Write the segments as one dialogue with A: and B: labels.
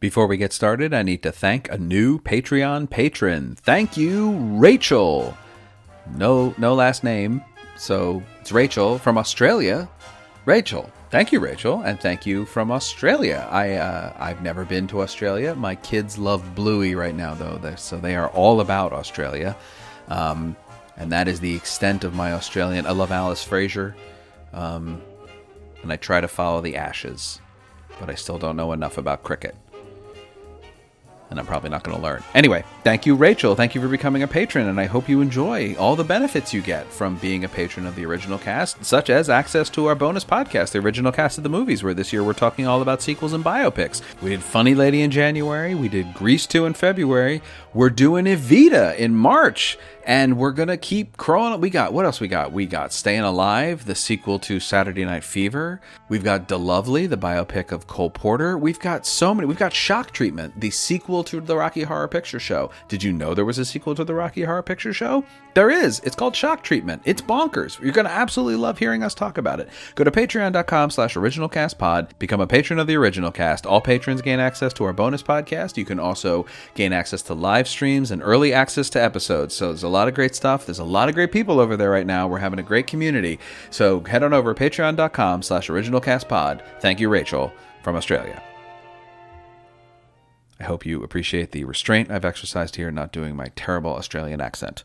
A: Before we get started, I need to thank a new Patreon patron. Thank you, Rachel. No, no last name, so it's Rachel from Australia. Rachel, thank you, Rachel, and thank you from Australia. I uh, I've never been to Australia. My kids love Bluey right now, though, They're- so they are all about Australia, um, and that is the extent of my Australian. I love Alice Fraser, um, and I try to follow the Ashes, but I still don't know enough about cricket and I'm probably not going to learn. Anyway, thank you, Rachel. Thank you for becoming a patron, and I hope you enjoy all the benefits you get from being a patron of the original cast, such as access to our bonus podcast, the original cast of the movies, where this year we're talking all about sequels and biopics. We did Funny Lady in January, we did Grease 2 in February, we're doing Evita in March, and we're gonna keep crawling. We got what else? We got we got Staying Alive, the sequel to Saturday Night Fever. We've got De-Lovely, the biopic of Cole Porter. We've got so many. We've got Shock Treatment, the sequel to the Rocky Horror Picture Show. Did you know there was a sequel to the Rocky Horror Picture Show? There is. It's called Shock Treatment. It's bonkers. You're gonna absolutely love hearing us talk about it. Go to Patreon.com/slash OriginalCastPod. Become a patron of the Original Cast. All patrons gain access to our bonus podcast. You can also gain access to live streams and early access to episodes. So there's a lot of great stuff. There's a lot of great people over there right now. We're having a great community. So head on over to patreon.com slash originalcastpod. Thank you, Rachel, from Australia. I hope you appreciate the restraint I've exercised here, not doing my terrible Australian accent.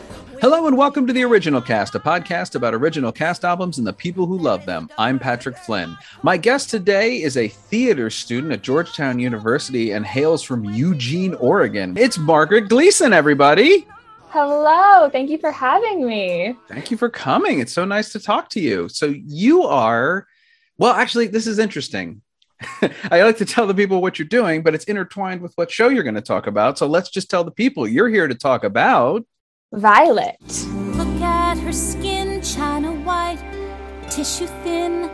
A: Hello and welcome to the Original Cast, a podcast about original cast albums and the people who love them. I'm Patrick Flynn. My guest today is a theater student at Georgetown University and hails from Eugene, Oregon. It's Margaret Gleason, everybody.
B: Hello, thank you for having me.
A: Thank you for coming. It's so nice to talk to you. So you are, well, actually, this is interesting. I like to tell the people what you're doing, but it's intertwined with what show you're going to talk about. So let's just tell the people you're here to talk about.
B: Violet.
C: Look at her skin, china white, tissue thin.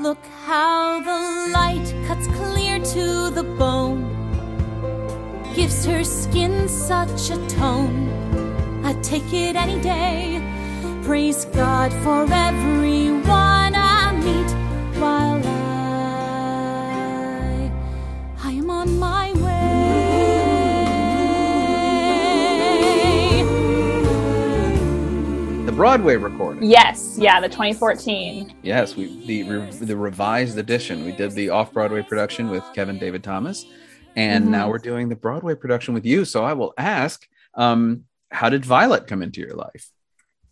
C: Look how the light cuts clear to the bone. Gives her skin such a tone. I'd take it any day. Praise God for everyone I meet while I, I am on my
A: Broadway recording.
B: Yes, yeah, the 2014.
A: Yes, we the re, the revised edition. We did the off Broadway production with Kevin David Thomas, and
B: Mhm.
A: now we're doing the Broadway production with you. So I will ask, um, how did Violet come into your life?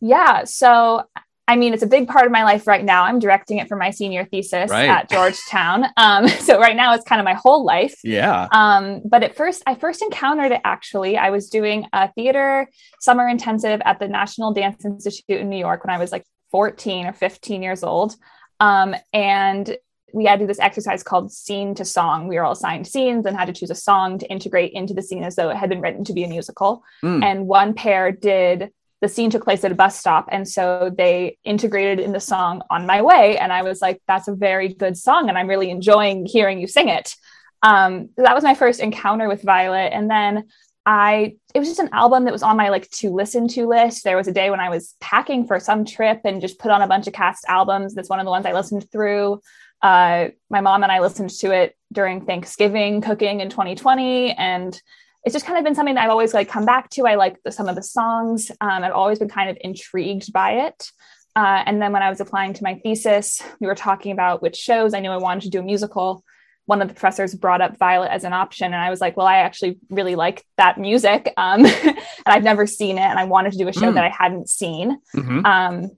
B: Yeah, so I mean, it's a big part of my life right now. I'm directing it for my senior thesis
A: Right.
B: at Georgetown. Um, so right now it's kind of my whole life.
A: Yeah,
B: Um, but at first, I first encountered it actually. I was doing a theater summer intensive at the National Dance Institute in New York when I was like 14 or 15 years old. Um, and we had to do this exercise called scene to song. We were all assigned scenes and had to choose a song to integrate into the scene as though it had been written to be a musical.
A: Mm.
B: And one pair did the scene took place at a bus stop. And so they integrated in the song on my way. And I was like, that's a very good song. And I'm really enjoying hearing you sing it. Um, that was my first encounter with Violet. And then I, it was just an album that was on my like to listen to list. There was a day when I was packing for some trip and just put on a bunch of cast albums. That's one of the ones I listened through. Uh, my mom and I listened to it during Thanksgiving cooking in 2020. And it's just kind of been something that I've always like come back to. I like the, some of the songs. Um, I've always been kind of intrigued by it. Uh, and then when I was applying to my thesis, we were talking about which shows I knew I wanted to do a musical. One of the professors brought up Violet as an option, and I was like, "Well, I actually really like that music, um, and I've never seen it, and I wanted to do a show
A: Mm.
B: that I hadn't seen."
A: Mhm.
B: Um,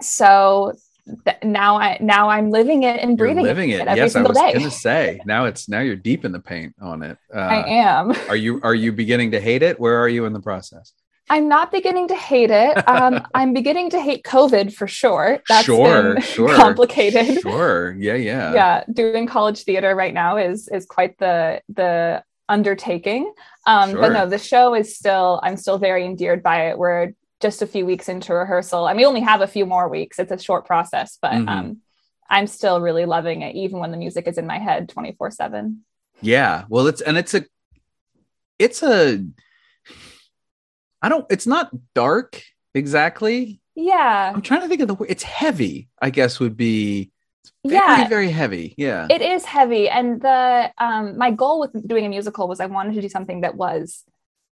B: so th- now I now I'm living it and breathing you're
A: living
B: it,
A: it.
B: every
A: Yes, I was
B: day.
A: going to say. Now it's now you're deep in the paint on it. Uh,
B: I am.
A: Are you are you beginning to hate it? Where are you in the process?
B: I'm not beginning to hate it. Um, I'm beginning to hate COVID for sure. That's
A: sure, sure,
B: complicated.
A: Sure, yeah, yeah,
B: yeah doing college theater right now is is quite the the undertaking um
A: Sure.
B: but no the show is still i'm still very endeared by it we're just a few weeks into rehearsal and we only have a few more weeks it's a short process but
A: Mhm.
B: um i'm still really loving it even when the music is in my head 24 7
A: Yeah. Well, it's and it's a it's a I don't it's not dark exactly.
B: yeah
A: I'm trying to think of the word. It's heavy, I guess would be very,
B: yeah
A: very heavy. Yeah.
B: it is heavy and the um my goal with doing a musical was i wanted to do something that was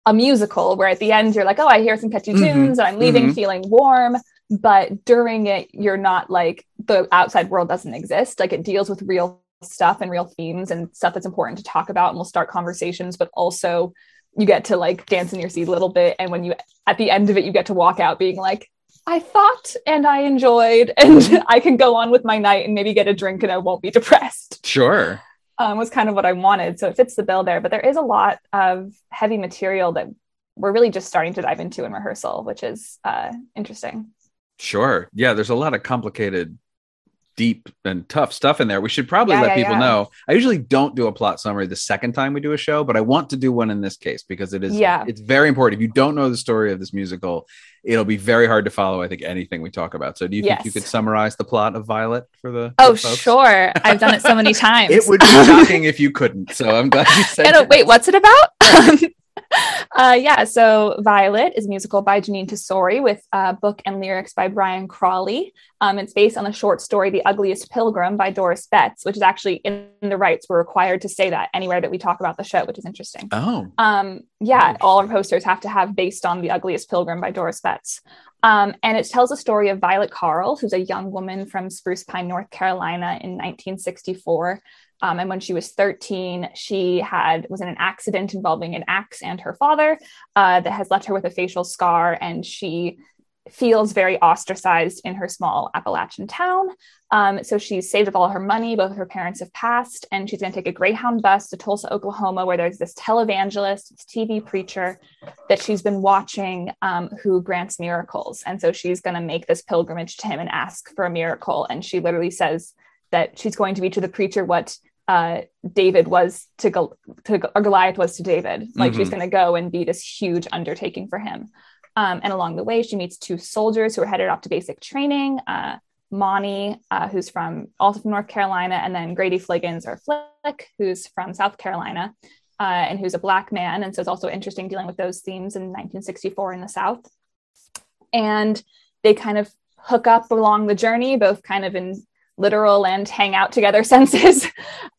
B: a musical where at the end you're like oh i hear some catchy
A: Mhm,
B: tunes and i'm leaving
A: mhm.
B: feeling warm but during it you're not like the outside world doesn't exist like it deals with real stuff and real themes and stuff that's important to talk about and we'll start conversations but also you get to like dance in your seat a little bit and when you at the end of it you get to walk out being like I thought and I enjoyed, and I can go on with my night and maybe get a drink and I won't be depressed.
A: sure.
B: Um, was kind of what I wanted. So it fits the bill there. But there is a lot of heavy material that we're really just starting to dive into in rehearsal, which is uh, interesting.
A: Sure. Yeah, there's a lot of complicated, deep and tough stuff in there. We should probably
B: Yeah,
A: let
B: yeah,
A: people
B: yeah.
A: know. I usually don't do a plot summary the second time we do a show, but I want to do one in this case because it is
B: Yeah.
A: it's very important. If you don't know the story of this musical, it'll be very hard to follow, I think, anything we talk about. So do you think you could summarize the plot of Violet for the
B: Oh,
A: folks?
B: sure. I've done it so many times.
A: It would be shocking if you couldn't. So I'm glad you said it.
B: wait, what's it about? uh, yeah, so Violet is a musical by Jeanine Tesori with uh, book and lyrics by Brian Crawley. Um, it's based on the short story The Ugliest Pilgrim by Doris Betts, which is actually in the rights. We're required to say that anywhere that we talk about the show, which is interesting.
A: Oh,
B: Um, yeah, all our posters have to have based on The Ugliest Pilgrim by Doris Betts. Um, and it tells a story of Violet Karl, who's a young woman from Spruce Pine, North Carolina in 1964. Um, and when she was 13, she had was in an accident involving an axe and her father uh, that has left her with a facial scar, and she feels very ostracized in her small Appalachian town. Um, so she's saved up all her money. Both her parents have passed, and she's going to take a Greyhound bus to Tulsa, Oklahoma, where there's this televangelist, this TV preacher that she's been watching um, who grants miracles. And so she's going to make this pilgrimage to him and ask for a miracle. And she literally says that she's going to be to the preacher what uh, David was to, Gol- to or Goliath was to David. Like she's
A: Mhm.
B: going to go and be this huge undertaking for him. Um, and along the way, she meets two soldiers who are headed off to basic training. Uh, Monty, uh, who's from also from North Carolina, and then Grady Fliggins or Flick, who's from South Carolina, uh, and who's a black man. And so it's also interesting dealing with those themes in 1964 in the South. And they kind of hook up along the journey, both kind of in literal and hang out together senses.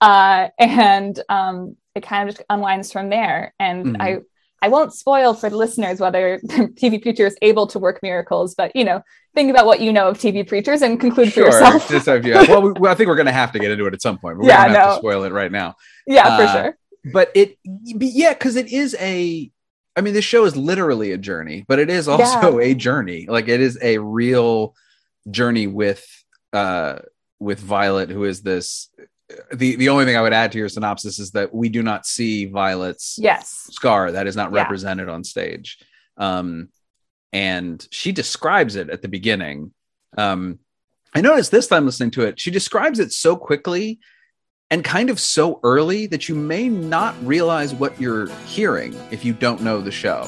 B: Uh, and um, it kind of just unwinds from there. And
A: Mhm.
B: I, I won't spoil for the listeners whether TV Preacher is able to work miracles, but you know, think about what you know of TV preachers and conclude for yourself.
A: Just if you, well, we, well, I think we're going to have to get into it at some point. But we're
B: Yeah,
A: going to have to spoil it right now.
B: yeah,
A: Uh,
B: for sure.
A: but it yeah because it is a i mean this show is literally a journey but it is also a journey like it is a real journey with uh with violet who is this the the only thing i would add to your synopsis is that we do not see violet's
B: Yes.
A: scar that is not
B: Yeah.
A: represented on stage um and she describes it at the beginning um i noticed this time listening to it she describes it so quickly and kind of so early that you may not realize what you're hearing if you don't know the show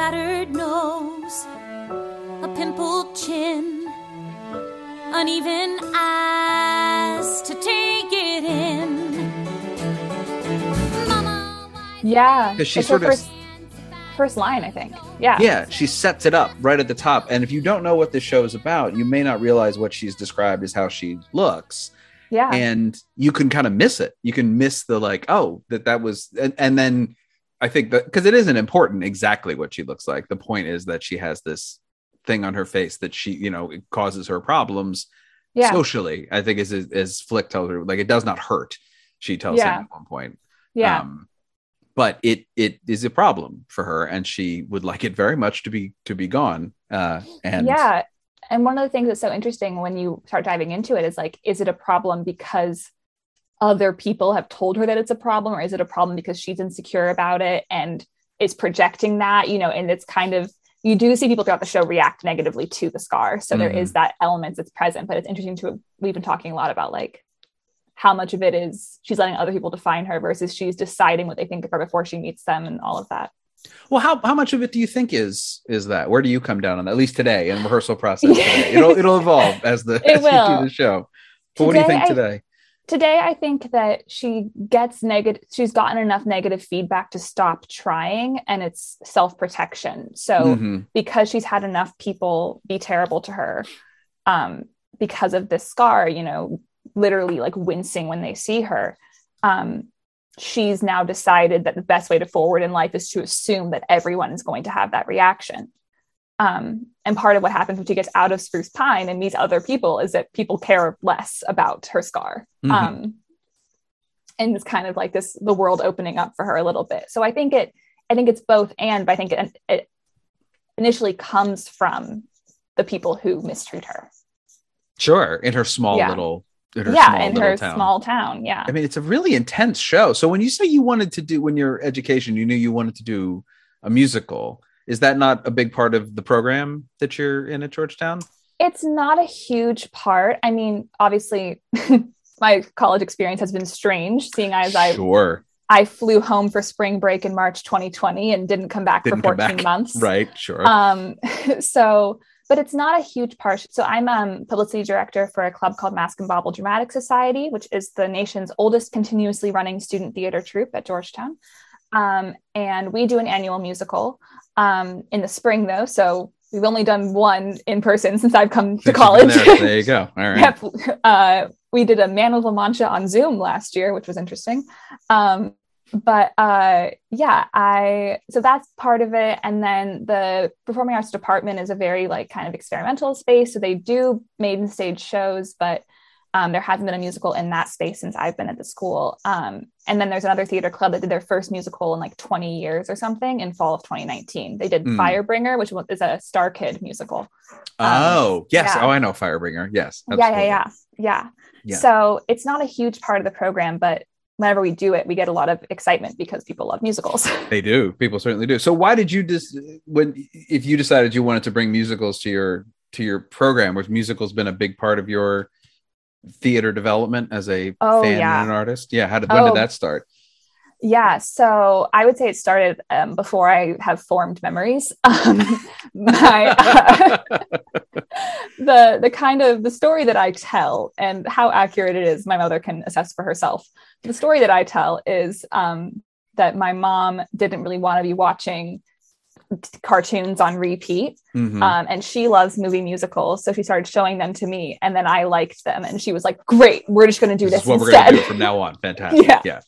C: battered nose, a pimpled chin, uneven eyes to take it in. Mama, why's a
B: Yeah.
A: 'Cause she
B: her
A: sort of-
B: first, first line, I think. Yeah.
A: yeah she sets it up right at the top and if you don't know what this show is about you may not realize what she's described as how she looks
B: Yeah.
A: and you can kind of miss it you can miss the like oh that that was and, and then i think that because it isn't important exactly what she looks like the point is that she has this thing on her face that she you know it causes her problems
B: yeah.
A: socially i think as as flick tells her like it does not hurt she tells
B: Yeah.
A: him at one point
B: yeah.
A: um, but it it is a problem for her and she would like it very much to be to be gone uh and
B: yeah. And one of the things that's so interesting when you start diving into it is like, is it a problem because other people have told her that it's a problem, or is it a problem because she's insecure about it and is projecting that, you know, and it's kind of you do see people throughout the show react negatively to the scar. So there
A: Mhm.
B: is that element that's present, but it's interesting to we've been talking a lot about like how much of it is she's letting other people define her versus she's deciding what they think of her before she meets them and all of that.
A: Well, how, how much of it do you think is is that? Where do you come down on that? At least today in rehearsal process. Today. It'll it'll evolve as the
B: It
A: as you
B: will.
A: do the show. But what do you think today?
B: Today, I think that she gets negative, she's gotten enough negative feedback to stop trying, and it's self protection. So,
A: Mhm.
B: because she's had enough people be terrible to her um, because of this scar, you know, literally like wincing when they see her, um, she's now decided that the best way to forward in life is to assume that everyone is going to have that reaction. Um, and part of what happens when she gets out of Spruce Pine and meets other people is that people care less about her scar.
A: Mhm.
B: Um, and it's kind of like this the world opening up for her a little bit. So I think it I think it's both and, but I think it, it initially comes from the people who mistreat her.
A: Sure, in her small
B: Yeah.
A: little in her
B: yeah,
A: small
B: in her
A: town.
B: small town. Yeah.
A: I mean, it's a really intense show. So when you say you wanted to do when your education, you knew you wanted to do a musical. Is that not a big part of the program that you're in at Georgetown?
B: it's not a huge part. I mean, obviously, my college experience has been strange, seeing as I
A: sure,
B: I flew home for spring break in March 2020 and didn't come back
A: Didn't
B: for 14
A: back.
B: months.
A: right, sure.
B: Um, so, but it's not a huge part. So I'm um, publicity director for a club called Mask and Bauble Dramatic Society, which is the nation's oldest continuously running student theater troupe at Georgetown. Um, and we do an annual musical um, in the spring, though. So we've only done one in person since I've come to college.
A: there, there you go. All right.
B: Yep. Uh, we did a Man with La Mancha on Zoom last year, which was interesting. Um, but uh, yeah, I so that's part of it. And then the performing arts department is a very like kind of experimental space. So they do maiden stage shows, but um, there hasn't been a musical in that space since I've been at the school. Um, and then there's another theater club that did their first musical in like 20 years or something in fall of 2019. They did
A: Hmm.
B: Firebringer, which was- is a StarKid musical.
A: Oh, yes.
B: yeah.
A: Oh, I know Firebringer. Yes.
B: Yeah, yeah, yeah, yeah,
A: Yeah.
B: So it's not a huge part of the program, but whenever we do it, we get a lot of excitement because people love musicals.
A: They do. People certainly do. So why did you just when if you decided you wanted to bring musicals to your to your program, was musicals been a big part of your theater development as a
B: Oh,
A: fan
B: yeah.
A: and an artist? Yeah. How did when
B: Oh.
A: did that start?
B: yeah, so I would say it started um, before I have formed memories. Um, my the the kind of the story that I tell and how accurate it is, my mother can assess for herself. The story that I tell is um, that my mom didn't really want to be watching cartoons on repeat
A: Mhm.
B: um, and she loves movie musicals so she started showing them to me and then i liked them and she was like great we're just going to do
A: this
B: this,
A: is what we're
B: instead
A: do from now on. Fantastic.
B: Yeah.
A: yeah.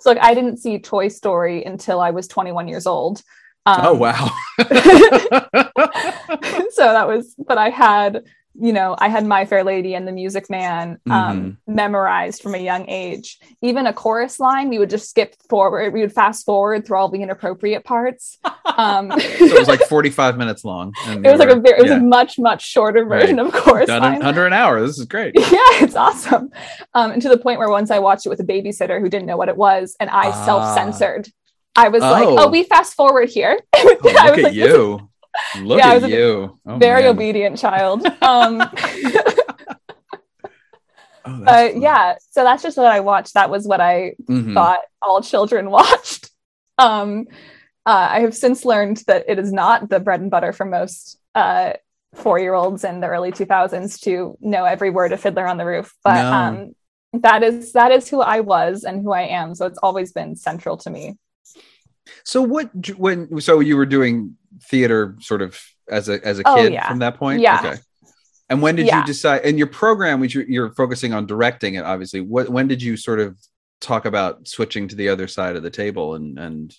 B: so like i didn't see toy story until i was 21 years old um,
A: oh wow.
B: so that was but i had you know i had my fair lady and the music man um,
A: Mm-hmm.
B: memorized from a young age even a chorus line we would just skip forward we would fast forward through all the inappropriate parts um,
A: so it was like 45 minutes long. and
B: it was
A: you
B: like a very, it was
A: yeah.
B: a much much shorter
A: Right.
B: version of chorus
A: done
B: line
A: under an hour. This is great.
B: yeah, it's awesome. Um, and to the point where once I watched it with a babysitter who didn't know what it was, and I
A: Ah.
B: self-censored. I was like,
A: Oh.
B: "Oh, we fast forward here."
A: Oh,
B: I
A: look
B: was
A: at
B: like,
A: you. Look
B: Yeah,
A: at you. Oh,
B: very
A: man.
B: obedient child. Um,
A: Oh,
B: uh, yeah, so that's just what I watched. That was what I
A: Mhm.
B: thought all children watched. Um, uh, I have since learned that it is not the bread and butter for most uh, four-year-olds in the early 2000s to know every word of Fiddler on the Roof, but
A: No.
B: um, that is that is who I was and who I am. So it's always been central to me.
A: So what when so you were doing theater sort of as a as a
B: Oh,
A: kid
B: yeah.
A: from that point?
B: Yeah.
A: Okay. And when did
B: Yeah.
A: you decide and your program which you're, you're focusing on directing it obviously what when did you sort of talk about switching to the other side of the table and and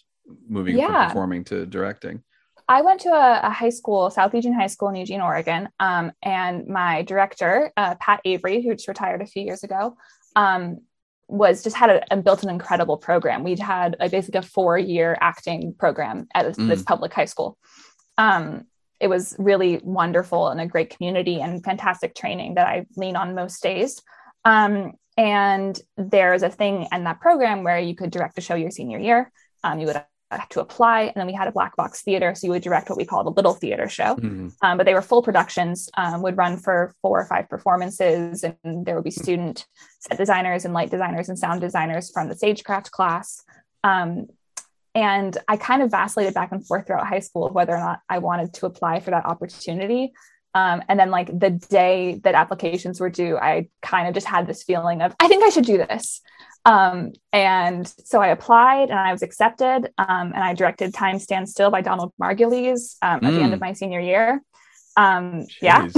A: moving from
B: Yeah.
A: performing to directing?
B: I went to a, a high school, South Eugene High School in Eugene, Oregon, um, and my director, uh, Pat Avery, who just retired a few years ago, um, was just had a, and built an incredible program. We'd had a, basically a four-year acting program at this, this public high school. Um, it was really wonderful and a great community and fantastic training that I lean on most days. Um, and there's a thing in that program where you could direct a show your senior year. Um, you would to apply, and then we had a black box theater, so you would direct what we called a little theater show.
A: Mhm.
B: Um, but they were full productions, um, would run for four or five performances, and there would be student set designers and light designers and sound designers from the Stagecraft class. Um, and I kind of vacillated back and forth throughout high school of whether or not I wanted to apply for that opportunity. Um, and then, like the day that applications were due, I kind of just had this feeling of, I think I should do this. Um, and so I applied and I was accepted. Um, and I directed Time Stands Still by Donald Margulies um, at the end
A: Mm.
B: of my senior year. Um, yeah.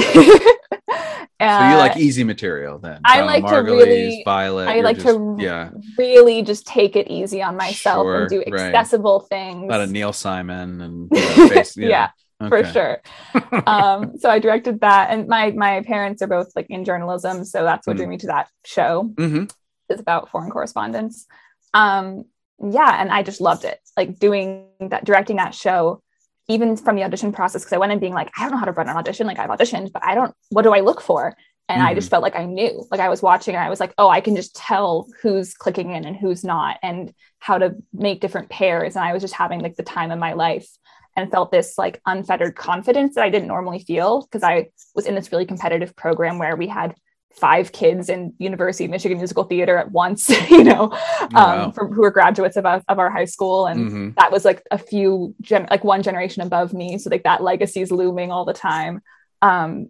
A: So you like easy material then?
B: I
A: Donald
B: like to really-
A: Violet.
B: I like to
A: just-
B: r-
A: yeah,
B: really just take it easy on myself
A: Sure,
B: and do
A: right.
B: accessible things.
A: a lot of Neil Simon and you know, face-
B: yeah, for
A: okay.
B: sure. um, so I directed that, and my my parents are both like in journalism, so that's what
A: Mm.
B: drew me to that show.
A: Mhm.
B: It's about foreign correspondence. Um, yeah, and I just loved it. Like doing that, directing that show, even from the audition process, because I went in being like, I don't know how to run an audition. Like I've auditioned, but I don't. What do I look for? And I
A: Mm-hmm.
B: just felt like I knew. Like I was watching, and I was like, oh, I can just tell who's clicking in and who's not, and how to make different pairs. And I was just having like the time of my life and felt this like unfettered confidence that I didn't normally feel because I was in this really competitive program where we had five kids in University of Michigan Musical Theater at once, you know, um,
A: wow.
B: from who were graduates of, our- of our high school. And
A: Mhm.
B: that was like a few, gen- like one generation above me. So like that legacy is looming all the time. Um,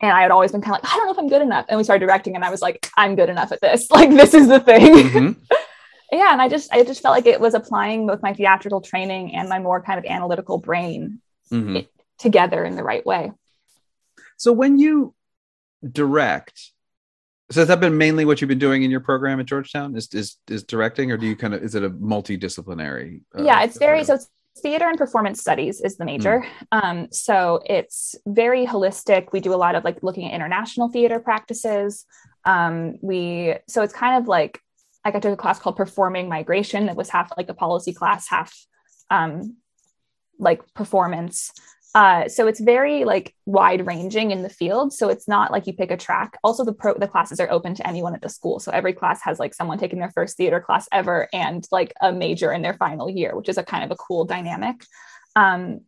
B: and I had always been kind of like, I don't know if I'm good enough. And we started directing and I was like, I'm good enough at this. Like, this is the thing.
A: Mhm.
B: yeah. And I just, I just felt like it was applying both my theatrical training and my more kind of analytical brain
A: Mhm.
B: together in the right way.
A: So when you direct, so has that been mainly what you've been doing in your program at Georgetown? Is is, is directing, or do you kind of is it a multidisciplinary? uh,
B: yeah it's very so it's theater and performance studies is the major. Um, so it's very holistic. We do a lot of like looking at international theater practices. Um, we so it's kind of like like i took a class called performing migration. That was half like a policy class half um, like performance uh, so it's very like wide ranging in the field so it's not like you pick a track also the pro the classes are open to anyone at the school so every class has like someone taking their first theater class ever and like a major in their final year which is a kind of a cool dynamic um,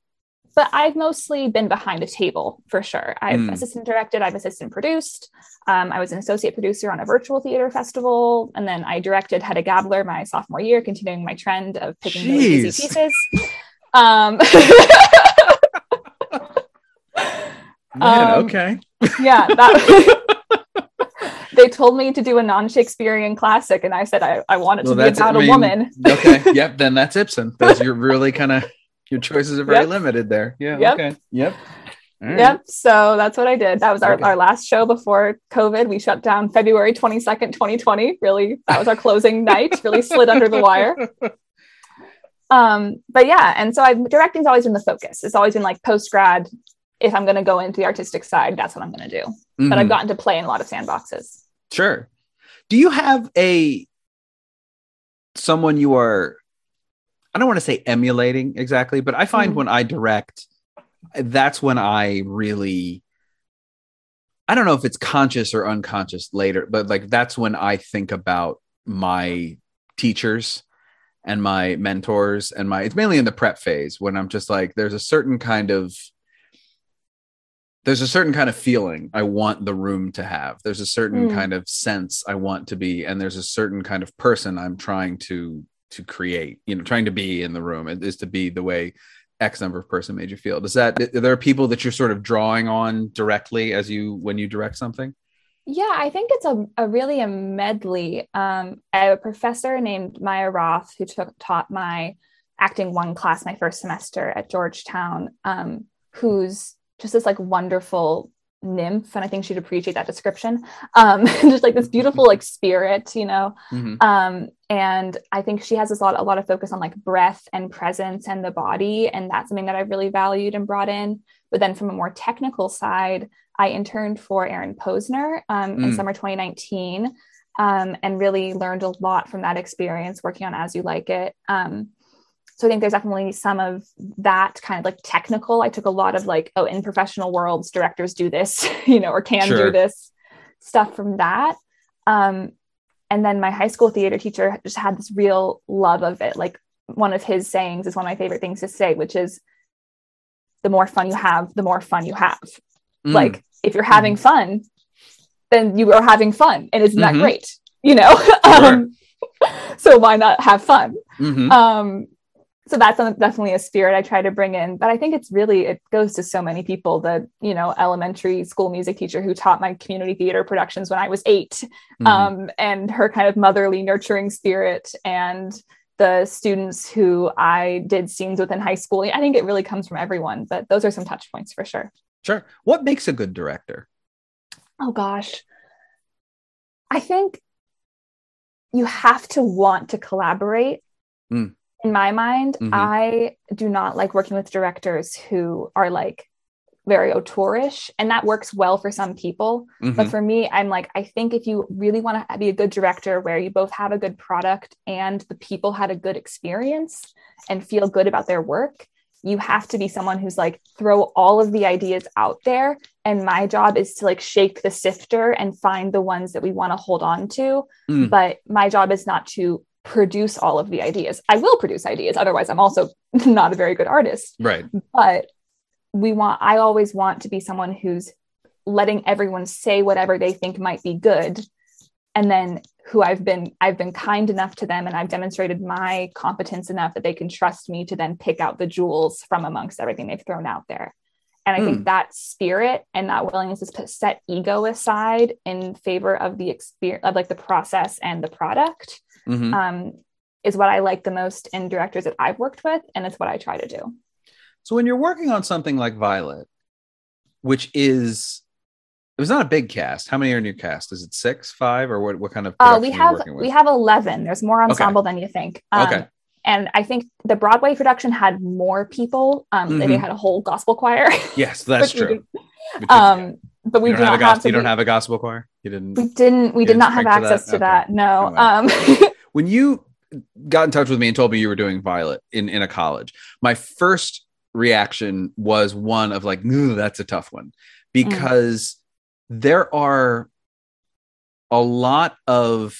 B: but I've mostly been behind a table for sure. I've
A: Mm.
B: assistant directed, I've assistant produced. Um, I was an associate producer on a virtual theater festival, and then I directed Hedda Gabler my sophomore year, continuing my trend of picking easy pieces. Um,
A: Man,
B: um,
A: okay.
B: yeah, that. they told me to do a non-Shakespearean classic, and I said I, I want it to be about
A: I
B: a
A: mean,
B: woman.
A: okay. Yep. Then that's Ibsen. Those you're really kind of your choices are very
B: Yep.
A: limited there. Yeah.
B: Yep.
A: Okay. Yep. Right.
B: Yep. So that's what I did. That was our,
A: Okay.
B: our last show before COVID. We shut down February 22nd, 2020. Really, that was our closing night. Really slid under the wire. Um, but yeah, and so I've directing's always been the focus. It's always been like post grad. If I'm going to go into the artistic side, that's what I'm going to do. But I've
A: Mhm.
B: gotten to play in a lot of sandboxes.
A: Sure. Do you have a someone you are I don't want to say emulating exactly, but I find
B: Mhm.
A: when I direct that's when I really I don't know if it's conscious or unconscious later, but like that's when I think about my teachers and my mentors and my it's mainly in the prep phase when I'm just like there's a certain kind of there's a certain kind of feeling I want the room to have. There's a certain
B: Mm.
A: kind of sense I want to be, and there's a certain kind of person I'm trying to to create. You know, trying to be in the room is to be the way X number of person made you feel. Does that? Are there are people that you're sort of drawing on directly as you when you direct something?
B: Yeah, I think it's a, a really a medley. Um, I have a professor named Maya Roth who took taught my acting one class my first semester at Georgetown, um, who's just this like wonderful nymph, and I think she'd appreciate that description. Um, just like this beautiful like spirit, you know.
A: Mhm.
B: Um, and I think she has this lot a lot of focus on like breath and presence and the body, and that's something that I've really valued and brought in. But then from a more technical side, I interned for Aaron Posner um, in
A: Mm.
B: summer 2019 um, and really learned a lot from that experience working on As You Like It. Um, so I think there's definitely some of that kind of like technical. I took a lot of like, oh, in professional worlds, directors do this, you know, or can
A: Sure.
B: do this stuff from that. Um, and then my high school theater teacher just had this real love of it, like one of his sayings is one of my favorite things to say, which is the more fun you have, the more fun you have.
A: Mm.
B: Like if you're having fun, then you are having fun. And isn't
A: Mhm.
B: that great? You know? um, so why not have fun?
A: Mhm.
B: um so that's definitely a spirit i try to bring in but i think it's really it goes to so many people the you know elementary school music teacher who taught my community theater productions when i was 8
A: Mhm.
B: um and her kind of motherly nurturing spirit and the students who i did scenes with in high school i think it really comes from everyone but those are some touch points for sure
A: sure. What makes a good director?
B: oh gosh i think you have to want to collaborate
A: Mm.
B: In my mind
A: Mhm.
B: i do not like working with directors who are like very auteurish and that works well for some people but
A: Mhm.
B: for me i'm like i think if you really want to be a good director where you both have a good product and the people had a good experience and feel good about their work you have to be someone who's like throw all of the ideas out there and my job is to like shake the sifter and find the ones that we want to hold on to
A: Mm.
B: but my job is not to produce all of the ideas i will produce ideas otherwise i'm also not a very good artist
A: Right.
B: but we want i always want to be someone who's letting everyone say whatever they think might be good and then who i've been i've been kind enough to them and i've demonstrated my competence enough that they can trust me to then pick out the jewels from amongst everything they've thrown out there and i
A: Hmm.
B: think that spirit and that willingness to set ego aside in favor of the experience of like the process and the product
A: Mhm.
B: um, is what i like the most in directors that i've worked with and it's what i try to do
A: So when you're working on something like Violet, which is it was not a big cast. How many are in your cast? Is it six, five, or what? What kind of?
B: Uh, we have we have eleven. There's more ensemble than you think. Um,
A: Okay.
B: And I think the Broadway production had more people. Um, They
A: Mhm.
B: had a whole gospel choir.
A: Yes, that's true.
B: did-
A: But you-
B: Um, but we do
A: don't have
B: not
A: a
B: have.
A: gos-
B: to
A: you don't have a gospel choir. You didn't.
B: We didn't. We did
A: didn't
B: have
A: strike for that?
B: access to
A: Okay.
B: that. No. Um,
A: when you got in touch with me and told me you were doing Violet in in a college, my first reaction was one of like, "Ooh, that's a tough one," because there are a lot of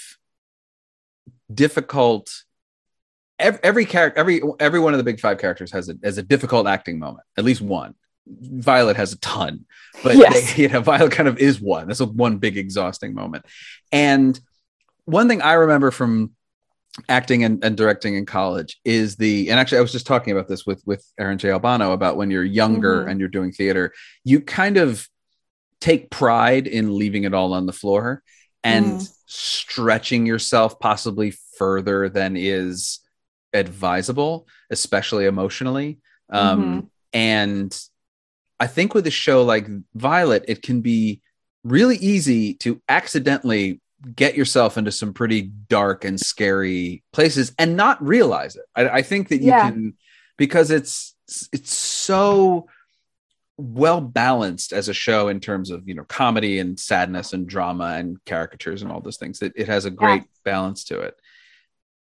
A: difficult. Every, every character, every every one of the big five characters has a has a difficult acting moment. At least one. Violet has a ton, but
B: Yes.
A: they, you know, Violet kind of is one. That's a one big exhausting moment. And one thing I remember from acting and, and directing in college is the and actually I was just talking about this with with Aaron J. Albano about when you're younger
B: Mhm.
A: and you're doing theater, you kind of take pride in leaving it all on the floor and
B: Mm.
A: stretching yourself possibly further than is advisable, especially emotionally. Um, and I think with a show like Violet, it can be really easy to accidentally get yourself into some pretty dark and scary places and not realize it. I, I think that you
B: Yeah.
A: can because it's it's so well balanced as a show in terms of you know comedy and sadness and drama and caricatures and all those things. It, it has a great balance to it.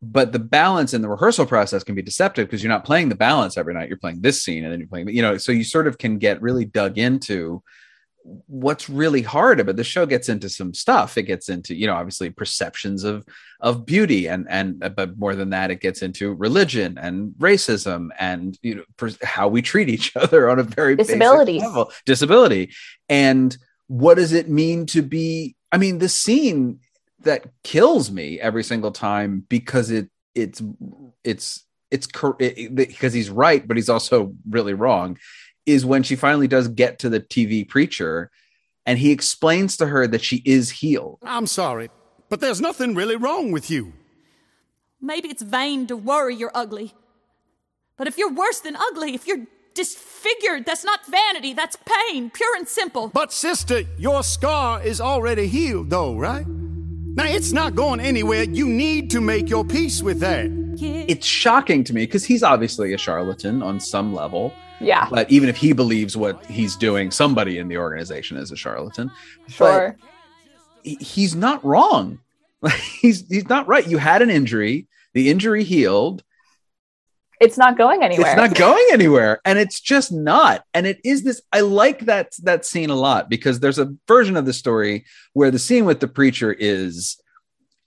A: But the balance in the rehearsal process can be deceptive because you're not playing the balance every night. You're playing this scene and then you're playing, you know, so you sort of can get really dug into what's really hard about the show gets into some stuff. It gets into you know obviously perceptions of of beauty and and but more than that it gets into religion and racism and you know pers- how we treat each other on a very
B: Disability.
A: level. Disability. And what does it mean to be i mean the scene that kills me every single time because it it's it's it's cor- it, because he's right but he's also really wrong is when she finally does get to the TV preacher and he explains to her that she is healed.
D: I'm sorry, but there's nothing really wrong with you.
C: Maybe it's vain to worry you're ugly. But if you're worse than ugly, if you're disfigured, that's not vanity, that's pain, pure and simple.
D: But, sister, your scar is already healed, though, right? Now, it's not going anywhere. You need to make your peace with that.
A: It's shocking to me because he's obviously a charlatan on some level.
B: Yeah.
A: But even if he believes what he's doing, somebody in the organization is a charlatan.
B: Sure.
A: he- he's not wrong. he's he's not right. You had an injury. The injury healed.
B: It's not going anywhere.
A: It's not going anywhere, and it's just not. And it is this. I like that that scene a lot because there's a version of the story where the scene with the preacher is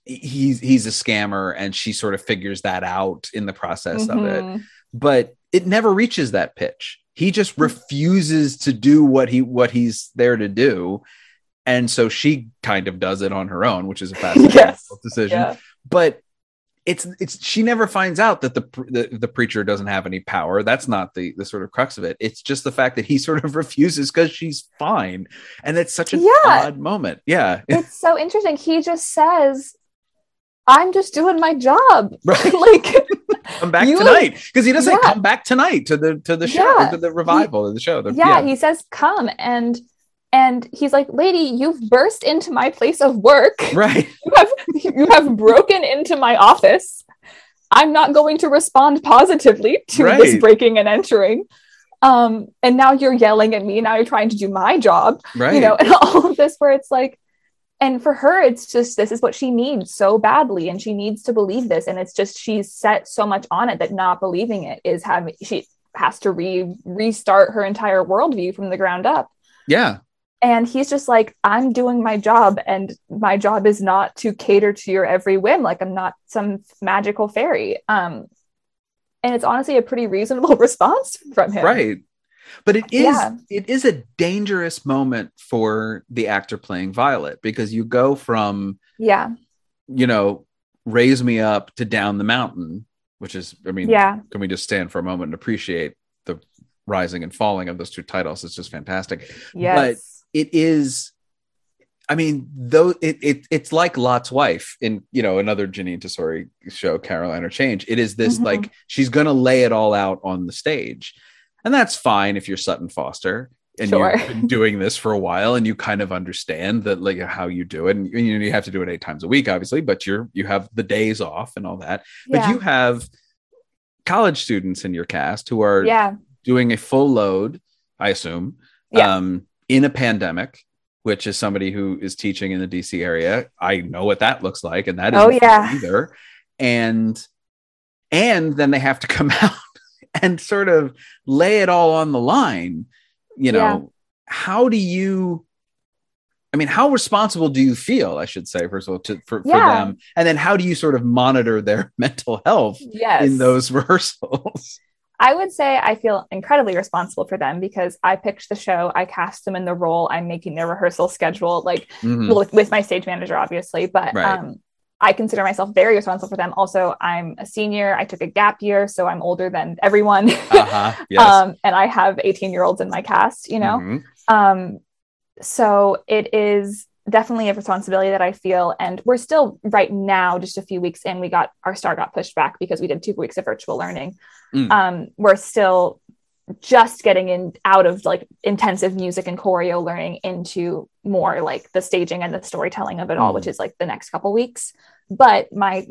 A: he's he's a scammer and she sort of figures that out in the process of it
B: Mhm.
A: but it never reaches that pitch he just hmm. refuses to do what he what he's there to do and so she kind of does it on her own which is a fascinating
B: Yes.
A: decision
B: Yeah.
A: but it's it's she never finds out that the, the the preacher doesn't have any power that's not the the sort of crux of it it's just the fact that he sort of refuses because she's fine and it's such an
B: Yeah.
A: odd moment yeah
B: It's so interesting. He just says, I'm just doing my job.
A: right
B: like,
A: come back
B: You-
A: tonight because he doesn't
B: Yeah.
A: come back tonight to the to the show
B: Yeah.
A: to the revival of the show The-
B: yeah, he says, come. And and he's like, lady, you've burst into my place of work.
A: right
B: You have you have broken into my office. I'm not going to respond positively to this breaking and entering. Um, and now you're yelling at me. Now you're trying to do my job.
A: right
B: you know, and all of this where it's like, and for her, it's just this is what she needs so badly, and she needs to believe this, and it's just she's set so much on it that not believing it is having she has to re restart her entire worldview from the ground up.
A: yeah
B: And he's just like, I'm doing my job, and my job is not to cater to your every whim. Like I'm not some magical fairy. Um, and it's honestly a pretty reasonable response from him.
A: right but it is
B: Yeah.
A: it is a dangerous moment for the actor playing violet because you go from
B: Yeah.
A: you know raise me up to down the mountain which is i mean
B: Yeah.
A: can we just stand for a moment and appreciate the rising and falling of those two titles it's just fantastic
B: Yes.
A: it is i mean though it, it it's like lot's wife in you know another Jeanine Tesori show caroline or change it is this
B: Mhm.
A: like she's gonna lay it all out on the stage and that's fine if you're sutton foster and
B: Sure.
A: you've been doing this for a while and you kind of understand that like how you do it and you know you have to do it eight times a week obviously but you're you have the days off and all that but you have college students in your cast who are
B: yeah.
A: doing a full load, I assume,
B: Yeah.
A: um, in a pandemic, which is somebody who is teaching in the DC area. I know what that looks like, and that is
B: Oh, yeah.
A: either. And and then they have to come out and sort of lay it all on the line. You know,
B: Yeah.
A: how do you? I mean, how responsible do you feel? I should say first of all to, for, for them, and then how do you sort of monitor their mental health
B: Yes.
A: in those rehearsals?
B: I would say I feel incredibly responsible for them because I picked the show, I cast them in the role, I'm making their rehearsal schedule, like
A: Mhm.
B: with, with my stage manager, obviously, but
A: Right.
B: um, I consider myself very responsible for them. Also, I'm a senior. I took a gap year, so I'm older than everyone.
A: uh-huh. Yes.
B: um, and I have 18 year olds in my cast, you know?
A: Mhm.
B: Um, so it is definitely a responsibility that I feel. And we're still right now, just a few weeks in, we got our start got pushed back because we did two weeks of virtual learning.
A: Mm.
B: Um, we're still just getting in out of like intensive music and choreo learning into more like the staging and the storytelling of it all,
A: Mm.
B: which is like the next couple weeks. But my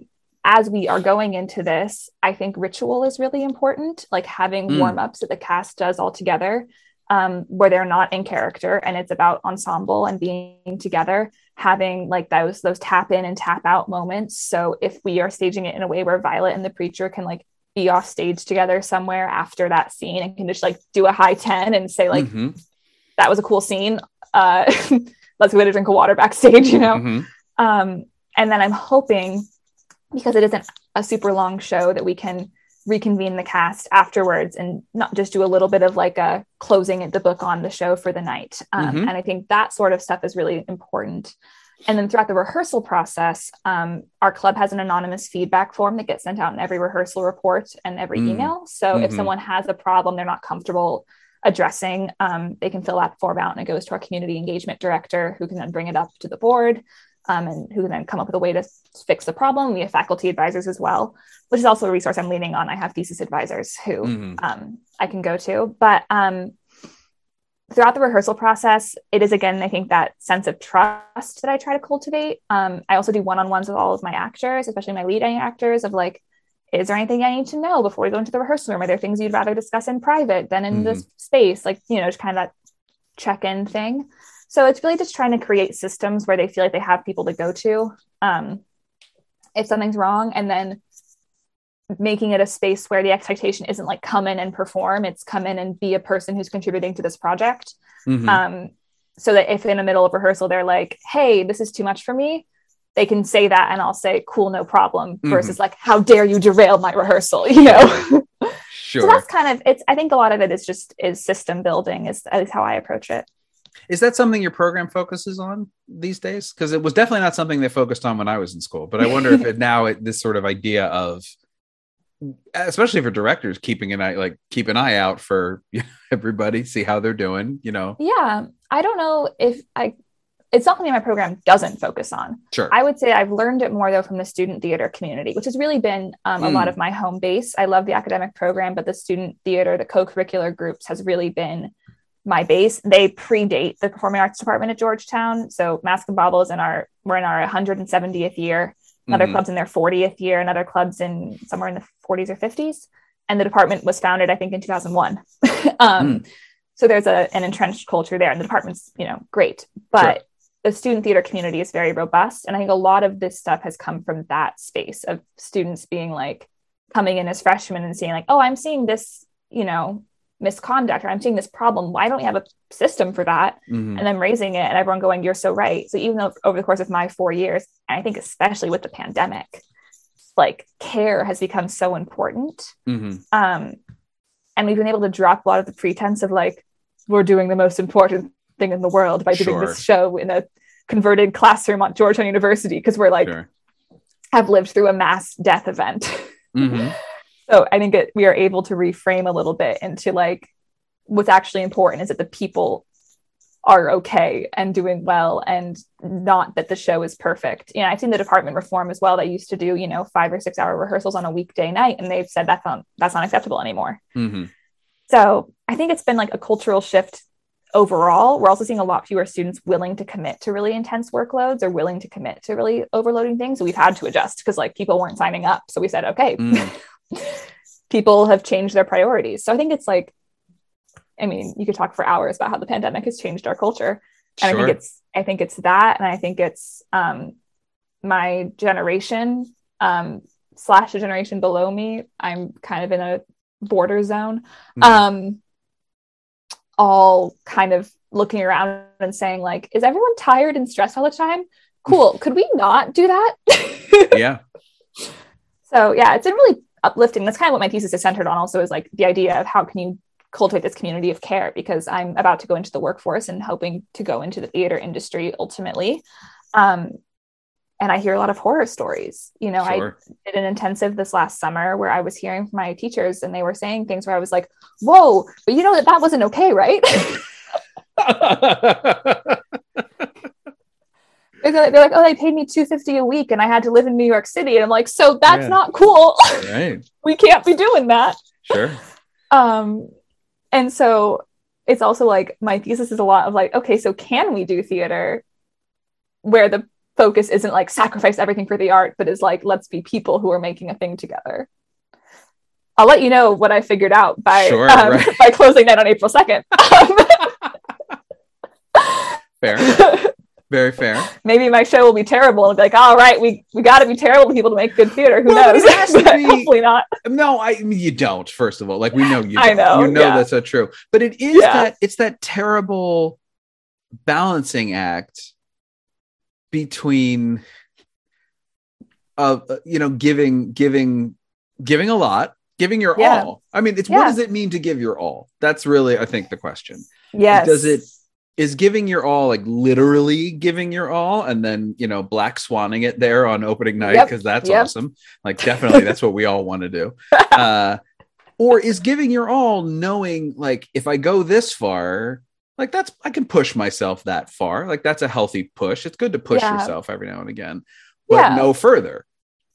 B: as we are going into this, I think ritual is really important, like having
A: Mm.
B: warm ups that the cast does all together, um, where they're not in character and it's about ensemble and being together, having like those those tap in and tap out moments. So if we are staging it in a way where Violet and the preacher can like be off stage together somewhere after that scene and can just like do a high 10 and say like
A: Mhm.
B: that was a cool scene uh let's go get a drink of water backstage you know
A: Mhm.
B: um and then i'm hoping because it isn't a super long show that we can reconvene the cast afterwards and not just do a little bit of like a closing the book on the show for the night um,
A: Mhm.
B: and i think that sort of stuff is really important and then throughout the rehearsal process um, our club has an anonymous feedback form that gets sent out in every rehearsal report and every
A: Mm.
B: email so if
A: Mhm.
B: someone has a problem they're not comfortable addressing um, they can fill that form out and it goes to our community engagement director who can then bring it up to the board um, and who can then come up with a way to fix the problem. We have faculty advisors as well, which is also a resource I'm leaning on. I have thesis advisors who
A: Mhm.
B: um, I can go to. But um, throughout the rehearsal process, it is again, I think that sense of trust that I try to cultivate. Um, I also do one on ones with all of my actors, especially my leading actors, of like, is there anything I need to know before we go into the rehearsal room? Are there things you'd rather discuss in private than in this space? Like, you know, just kind of that check in thing. So it's really just trying to create systems where they feel like they have people to go to um, if something's wrong, and then making it a space where the expectation isn't like come in and perform; it's come in and be a person who's contributing to this project.
A: Mhm.
B: Um, so that if in the middle of rehearsal they're like, "Hey, this is too much for me," they can say that and I'll say, cool, no problem,
A: Mm-hmm.
B: versus like, how dare you derail my rehearsal, you know?
A: Sure.
B: so that's kind of it's I think a lot of it is just is system building is at least how I approach it.
A: Is that something your program focuses on these days? Because it was definitely not something they focused on when I was in school. But I wonder if it now it, this sort of idea of, especially for directors, keeping an eye like keep an eye out for everybody, see how they're doing. You know,
B: Yeah. I don't know if I it's something my program doesn't focus on.
A: sure.
B: I would say I've learned it more though from the student theater community, which has really been um, a lot
A: Mm.
B: of my home base. I love the academic program, but the student theater, the co-curricular groups has really been my base. They predate the performing arts department at Georgetown. So Mask and Bauble is in our we're in our 170th year. Another
A: Mhm.
B: club's in their 40th year. Another club's in somewhere in the 40s or 50s. And the department was founded, I think, in 2001. um, So there's a, an entrenched culture there, and the department's you know great, but the student theater community is very robust, and I think a lot of this stuff has come from that space of students being like coming in as freshmen and seeing like, oh, I'm seeing this, you know, misconduct, or I'm seeing this problem. Why don't we have a system for that?
A: Mhm.
B: and then raising it and everyone going you're so right so even though over the course of my four years and i think especially with the pandemic like care has become so important
A: Mhm.
B: um and we've been able to drop a lot of the pretense of like we're doing the most important thing in the world by doing
A: Sure.
B: this show in a converted classroom at georgetown university because we're like
A: Sure.
B: have lived through a mass death event
A: Mhm.
B: so i think it, we are able to reframe a little bit into like what's actually important is that the people are okay and doing well and not that the show is perfect. You know i've seen the department reform as well. They used to do you know five or six hour rehearsals on a weekday night and they've said that's not that's not acceptable anymore.
A: Mhm.
B: so i think it's been like a cultural shift overall. We're also seeing a lot fewer students willing to commit to really intense workloads or willing to commit to really overloading things. So we've had to adjust because like people weren't signing up. So we said okay
A: Mm.
B: people have changed their priorities. So i think it's like i mean you could talk for hours about how the pandemic has changed our culture. And i think it's i think it's that and i think it's um my generation um slash the generation below me i'm kind of in a border zone
A: Mhm.
B: um all kind of looking around and saying like is everyone tired and stressed all the time? Cool. Could we not do that?
A: Yeah.
B: so yeah it's been really uplifting. That's kind of what my thesis is centered on also is like the idea of how can you cultivate this community of care? Because i'm about to go into the workforce and hoping to go into the theater industry ultimately. Um, and i hear a lot of horror stories. You know i did an intensive this last summer where I was hearing from my teachers and they were saying things where I was like, whoa, but you know that that wasn't okay, right? they're like, oh, they paid me 250 a week and I had to live in New York City. And I'm like, so that's
A: Yeah.
B: not cool.
A: right.
B: we can't be doing that.
A: Sure.
B: Um, and so it's also like my thesis is a lot of like, okay, so can we do theater where the focus isn't like sacrifice everything for the art, but is like, let's be people who are making a thing together. I'll let you know what I figured out by
A: Sure,
B: um,
A: right.
B: by closing night on April second.
A: Fair. Very fair.
B: Maybe my show will be terrible and be like, all right, we we got to be terrible people to make good theater. Who
A: Well,
B: knows?
A: it has to be-
B: hopefully not.
A: No, I mean you don't. First of all, like we know you. Don't.
B: know,
A: You know
B: yeah.
A: that's not true. But it is
B: Yeah.
A: that it's that terrible balancing act between, uh, you know, giving, giving, giving a lot, giving your
B: Yeah.
A: all. I mean, it's what does it mean to give your all? That's really, I think, the question.
B: Yes.
A: Does it is giving your all like literally giving your all and then you know black swanning it there on opening night
B: Yep,
A: because that's
B: yep.
A: awesome like definitely that's what we all want to do uh or is giving your all knowing like if i go this far like that's i can push myself that far like that's a healthy push it's good to push
B: Yeah.
A: yourself every now and again but
B: Yeah.
A: no further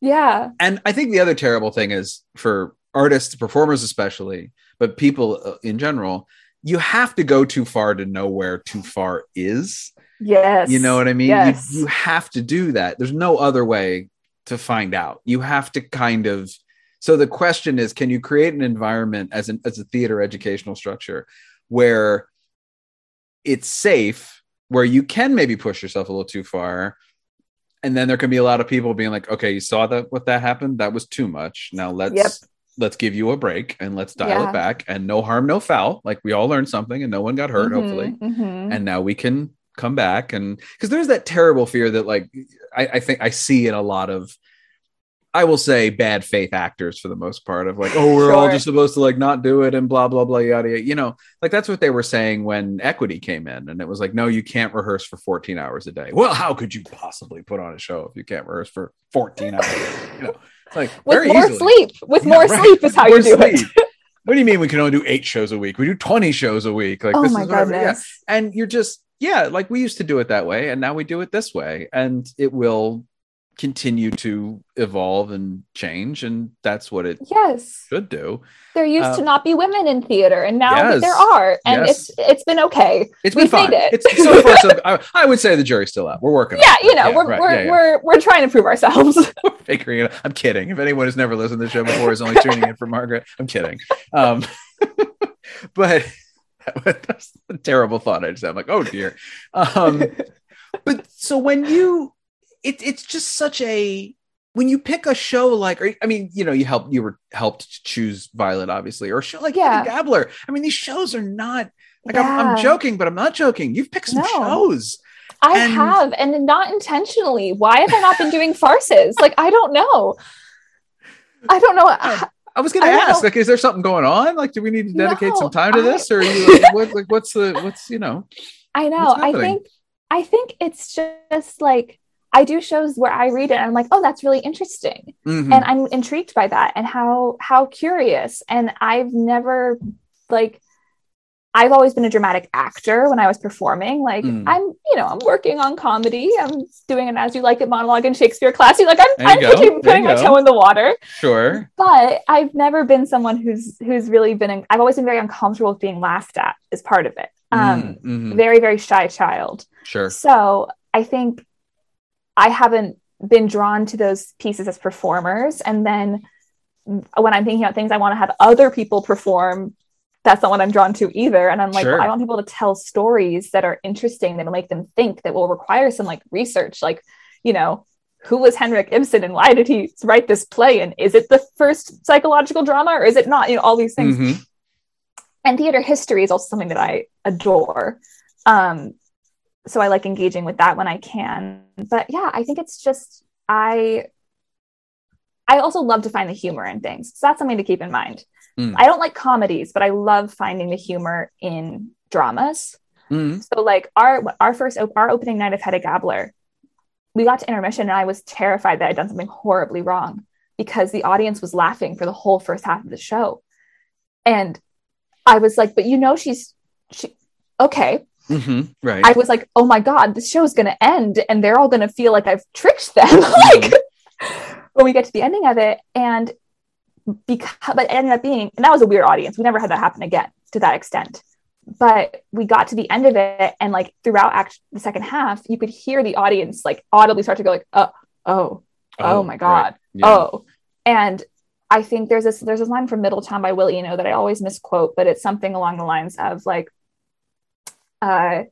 B: Yeah.
A: and I think the other terrible thing is for artists, performers especially, but people uh, in general, you have to go too far to know where too far is.
B: Yes.
A: You know what I mean?
B: Yes.
A: You, you have to do that. There's no other way to find out. You have to kind of. So the question is, can you create an environment as an as a theater educational structure where it's safe, where you can maybe push yourself a little too far, and then there can be a lot of people being like, okay, you saw that what that happened? That was too much. Now let's
B: Yep.
A: Let's give you a break and let's dial
B: Yeah.
A: it back and no harm, no foul. Like we all learned something and no one got hurt, hopefully
B: Mhm, mhm.
A: and now we can come back and because there's that terrible fear that like I, I think I see in a lot of I will say bad faith actors for the most part of like, oh, we're all just supposed to like not do it and blah blah blah yada yada. You know, like that's what they were saying when equity came in, and it was like, no, you can't rehearse for 14 hours a day. Well, how could you possibly put on a show if you can't rehearse for 14 hours? You know, like
B: with more
A: easily.
B: sleep. With
A: Yeah,
B: more
A: right.
B: sleep is how
A: More
B: you do it.
A: What do you mean we can only do eight shows a week? We do 20 shows a week. Like
B: oh
A: this
B: my
A: is whatever. Yeah and you're just yeah like we used to do it that way and now we do it this way and it will continue to evolve and change and that's what it
B: Yes.
A: should do
B: There used
A: Uh,
B: to not be women in theater, and now
A: yes.
B: there are, and
A: Yes.
B: it's it's been okay.
A: it's been
B: We've
A: fine
B: made it.
A: it's so far so I, I would say the jury's still out we're working
B: Yeah,
A: it.
B: you know, we're
A: right,
B: we're,
A: yeah, yeah.
B: we're we're trying to prove ourselves.
A: We're figuring it out. i'm kidding if anyone has never listened to the show before is only tuning in for margaret i'm kidding um but that's a terrible thought i just had. i'm like oh dear um but so when you it, it's just such a when you pick a show like or, i mean you know you helped you were helped to choose violet obviously or a show like
B: Yeah.
A: yeah. Gabler. i mean these shows are not like I'm, I'm joking but i'm not joking you've picked some
B: No.
A: shows
B: I
A: And-
B: have, and not intentionally. Why have I not been doing farces? Like I don't know. I don't know.
A: i was gonna
B: I
A: ask like is there something going on like do we need to dedicate
B: No,
A: some time to
B: I-
A: this or you like, what, like what's the what's you know
B: I know. I think I think it's just like I do shows where I read it and I'm like, oh, that's really interesting.
A: Mhm.
B: And I'm intrigued by that and how how curious. And I've never like I've always been a dramatic actor when I was performing. Like
A: Mm.
B: I'm, you know, I'm working on comedy. I'm doing an as you like it monologue in Shakespeare class. you Like I'm, I'm putting, putting my
A: go.
B: toe in the water.
A: sure
B: But I've never been someone who's who's really been. I've always been very uncomfortable with being laughed at. as part of it. Um,
A: Mm, mhm.
B: very very shy child.
A: sure
B: So I think I haven't been drawn to those pieces as performers. And then when I'm thinking about things I want to have other people perform, that's not what I'm drawn to either. And I'm like,
A: Sure.
B: well, I want people to tell stories that are interesting, that'll make them think, that will require some like research, like, you know, who was Henrik Ibsen and why did he write this play? And is it the first psychological drama or is it not? You know, all these things
A: Mhm.
B: and theater history is also something that I adore. Um, so I like engaging with that when I can. But yeah, I think it's just I I also love to find the humor in things. So that's something to keep in mind.
A: Mm.
B: I don't like comedies, but I love finding the humor in dramas.
A: Mhm.
B: So like our our first op- our opening night of Hedda Gabler, we got to intermission and I was terrified that I'd done something horribly wrong because the audience was laughing for the whole first half of the show. And I was like, but you know she's she okay.
A: Mhm. right
B: I was like, oh my God, this show is gonna end and they're all gonna feel like I've tricked them. like when we get to the ending of it, and because but it ended up being and that was a weird audience. We never had that happen again to that extent. But we got to the end of it, and like throughout act the second half, you could hear the audience like audibly start to go like, oh, oh, oh, my
A: right.
B: God.
A: Yeah.
B: Oh, and I think there's this there's this line from Middletown by Will Eno that I always misquote, but it's something along the lines of like, uh,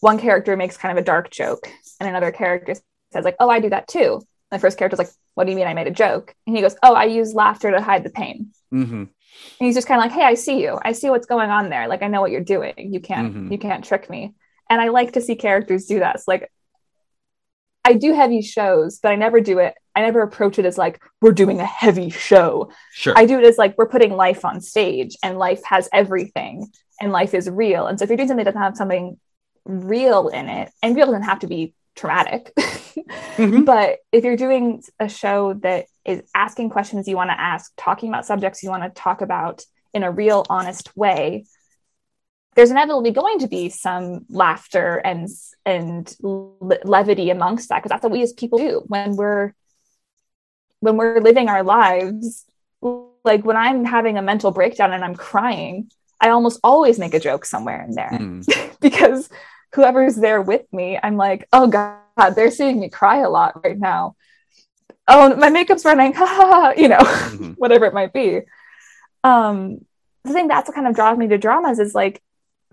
B: one character makes kind of a dark joke, and another character says like, "Oh, I do that too." And the first character's like, "What do you mean I made a joke?" And he goes, "Oh, I use laughter to hide the pain."
A: Mm-hmm.
B: And he's just kind of like, "Hey, I see you. I see what's going on there. Like, I know what you're doing. You can't
A: Mhm.
B: you can't trick me." And I like to see characters do that. So like, I do heavy shows, but I never do it. I never approach it as like we're doing a heavy show.
A: sure
B: I do it as like we're putting life on stage, and life has everything, and life is real. And so if you're doing something that doesn't have something real in it, and real doesn't have to be traumatic,
A: Mhm.
B: but if you're doing a show that is asking questions you want to ask, talking about subjects you want to talk about in a real, honest way, there's inevitably going to be some laughter and and le- levity amongst that because that's what we as people do when we're when we're living our lives. Like when I'm having a mental breakdown and I'm crying, I almost always make a joke somewhere in there
A: Mm.
B: because whoever's there with me, I'm like, oh God, they're seeing me cry a lot right now. Oh, my makeup's running, ha ha, ha, you know,
A: Mhm.
B: whatever it might be. Um, I think that's what kind of draws me to dramas is like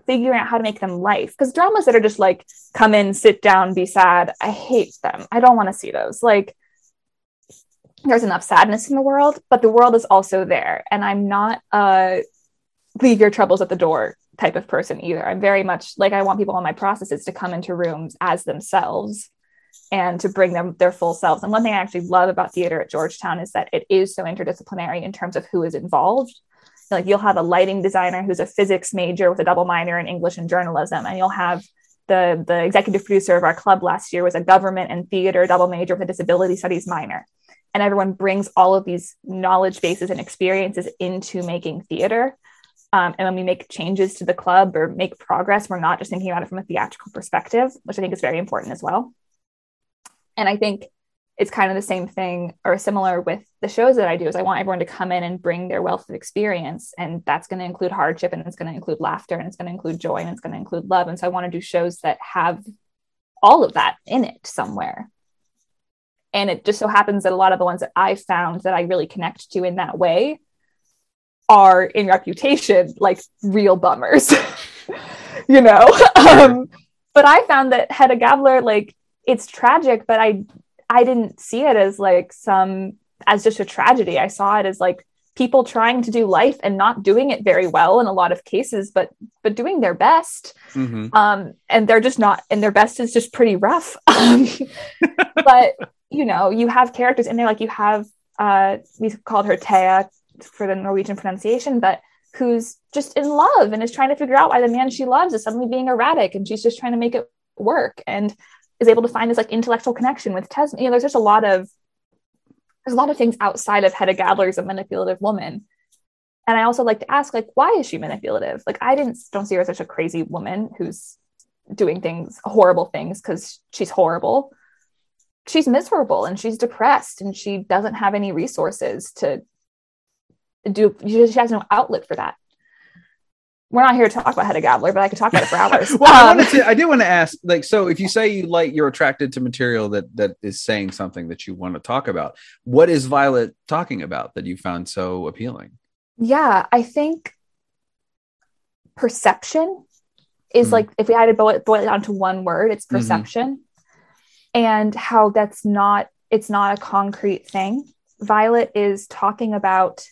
B: figuring out how to make them life. Because dramas that are just like come in, sit down, be sad, I hate them. I don't want to see those. Like there's enough sadness in the world, but the world is also there. And I'm not uh leave your troubles at the door type of person either. I'm very much like I want people on my processes to come into rooms as themselves and to bring them their full selves. And one thing I actually love about theater at Georgetown is that it is so interdisciplinary in terms of who is involved. Like you'll have a lighting designer who's a physics major with a double minor in English and journalism, and you'll have the the executive producer of our club last year was a government and theater double major with a disability studies minor. And everyone brings all of these knowledge bases and experiences into making theater. Um, and when we make changes to the club or make progress, we're not just thinking about it from a theatrical perspective, which I think is very important as well. And I think it's kind of the same thing or similar with the shows that I do is I want everyone to come in and bring their wealth of experience and that's going to include hardship and it's going to include laughter and it's going to include joy and it's going to include love and so I want to do shows that have all of that in it somewhere. And it just so happens that a lot of the ones that I found that I really connect to in that way are in reputation like real bummers. you know. um, but I found that Hedda Gabler like it's tragic, but I I didn't see it as like some as just a tragedy. I saw it as like people trying to do life and not doing it very well in a lot of cases, but but doing their best. Mm-hmm. Um, and they're just not, and their best is just pretty rough. Um, but you know, you have characters in there like you have uh, we called her Thea for the Norwegian pronunciation, but who's just in love and is trying to figure out why the man she loves is suddenly being erratic, and she's just trying to make it work. And is able to find this like intellectual connection with Tesman. You know, there's just a lot of there's a lot of things outside of Hedda Gabler as a manipulative woman. And I also like to ask, like, why is she manipulative? Like, I didn't don't see her as such a crazy woman who's doing things, horrible things, because she's horrible. She's miserable and she's depressed and she doesn't have any resources to do. She has no outlet for that we're not here to talk about Hedda Gabler, but I could talk about it for hours.
A: well, um, I wanted to. I did want to ask, like, so if you say you like, you're attracted to material that that is saying something that you want to talk about. What is Violet talking about that you found so appealing?
B: Yeah, I think perception is mm-hmm. like if we had to boil it, boil it down to one word, it's mm-hmm. perception, mm-hmm. and how that's not it's not a concrete thing. Violet is talking about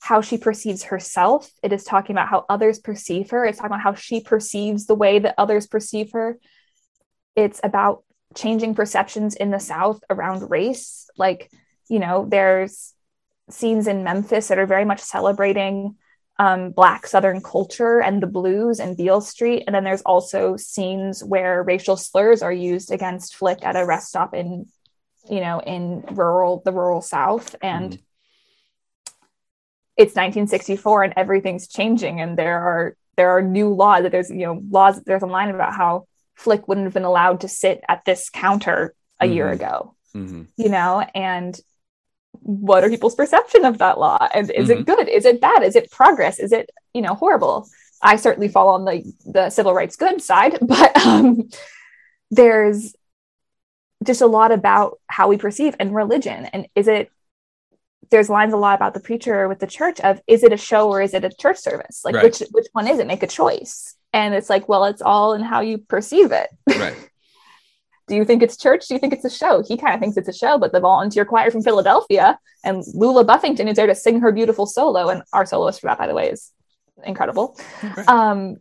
B: how she perceives herself. It is talking about how others perceive her. It's talking about how she perceives the way that others perceive her. It's about changing perceptions in the South around race. Like, you know, there's scenes in Memphis that are very much celebrating um, Black Southern culture and the blues and Beale Street. And then there's also scenes where racial slurs are used against Flick at a rest stop in, you know, in rural, the rural South. And mm it's 1964 and everything's changing and there are there are new laws that there's you know laws that there's a line about how flick wouldn't have been allowed to sit at this counter a mm-hmm. year ago mm-hmm. you know and what are people's perception of that law and is mm-hmm. it good is it bad is it progress is it you know horrible i certainly fall on the the civil rights good side but um there's just a lot about how we perceive and religion and is it there's lines a lot about the preacher with the church of is it a show or is it a church service? Like right. which which one is it? Make a choice. And it's like, well, it's all in how you perceive it.
A: Right.
B: Do you think it's church? Do you think it's a show? He kind of thinks it's a show, but the volunteer choir from Philadelphia and Lula Buffington is there to sing her beautiful solo. And our soloist for that, by the way, is incredible. Okay. Um,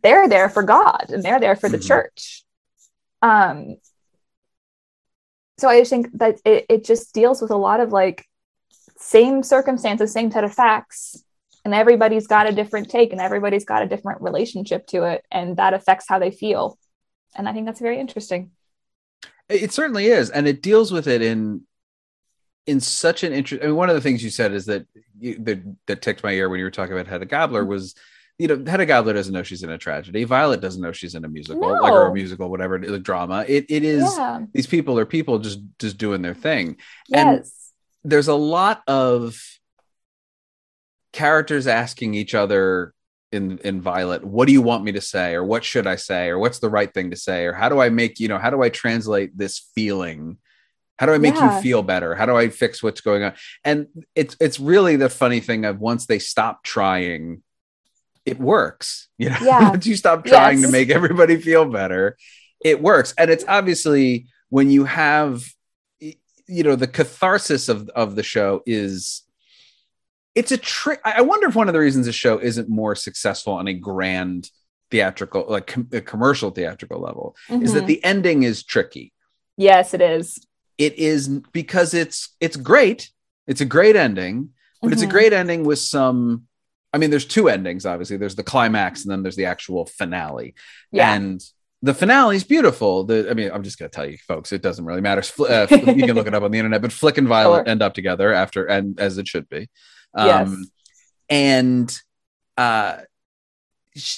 B: they're there for God and they're there for the mm-hmm. church. Um, so I just think that it, it just deals with a lot of like same circumstances, same set of facts, and everybody's got a different take and everybody's got a different relationship to it, and that affects how they feel. And I think that's very interesting.
A: It certainly is, and it deals with it in in such an interest. I mean, one of the things you said is that you, that that ticked my ear when you were talking about Hedda Gabler mm-hmm. was you know, Hedda Gabler doesn't know she's in a tragedy. Violet doesn't know she's in a musical, no. like or a musical, whatever, a drama. It it is yeah. these people are people just just doing their thing. Yes. And there's a lot of characters asking each other in in Violet, what do you want me to say, or what should I say, or what's the right thing to say, or how do I make you know how do I translate this feeling? How do I make yeah. you feel better? How do I fix what's going on? And it's it's really the funny thing of once they stop trying it works. You know, yeah. once you stop trying yes. to make everybody feel better, it works. And it's obviously when you have, you know, the catharsis of of the show is it's a trick. I wonder if one of the reasons the show isn't more successful on a grand theatrical, like com- a commercial theatrical level, is that
B: Mhm.
A: the ending is tricky.
B: yes, it is.
A: It is because it's it's great. It's a great ending, but it's a
B: Mhm.
A: great ending with some. I mean, there's two endings. Obviously, there's the climax, and then there's the actual finale.
B: Yeah.
A: And the finale is beautiful. The I mean, I'm just gonna tell you, folks, it doesn't really matter. Uh, you can look it up on the internet, but Flick and Violet
B: Sure.
A: end up together after, and as it should be.
B: Yes.
A: And uh,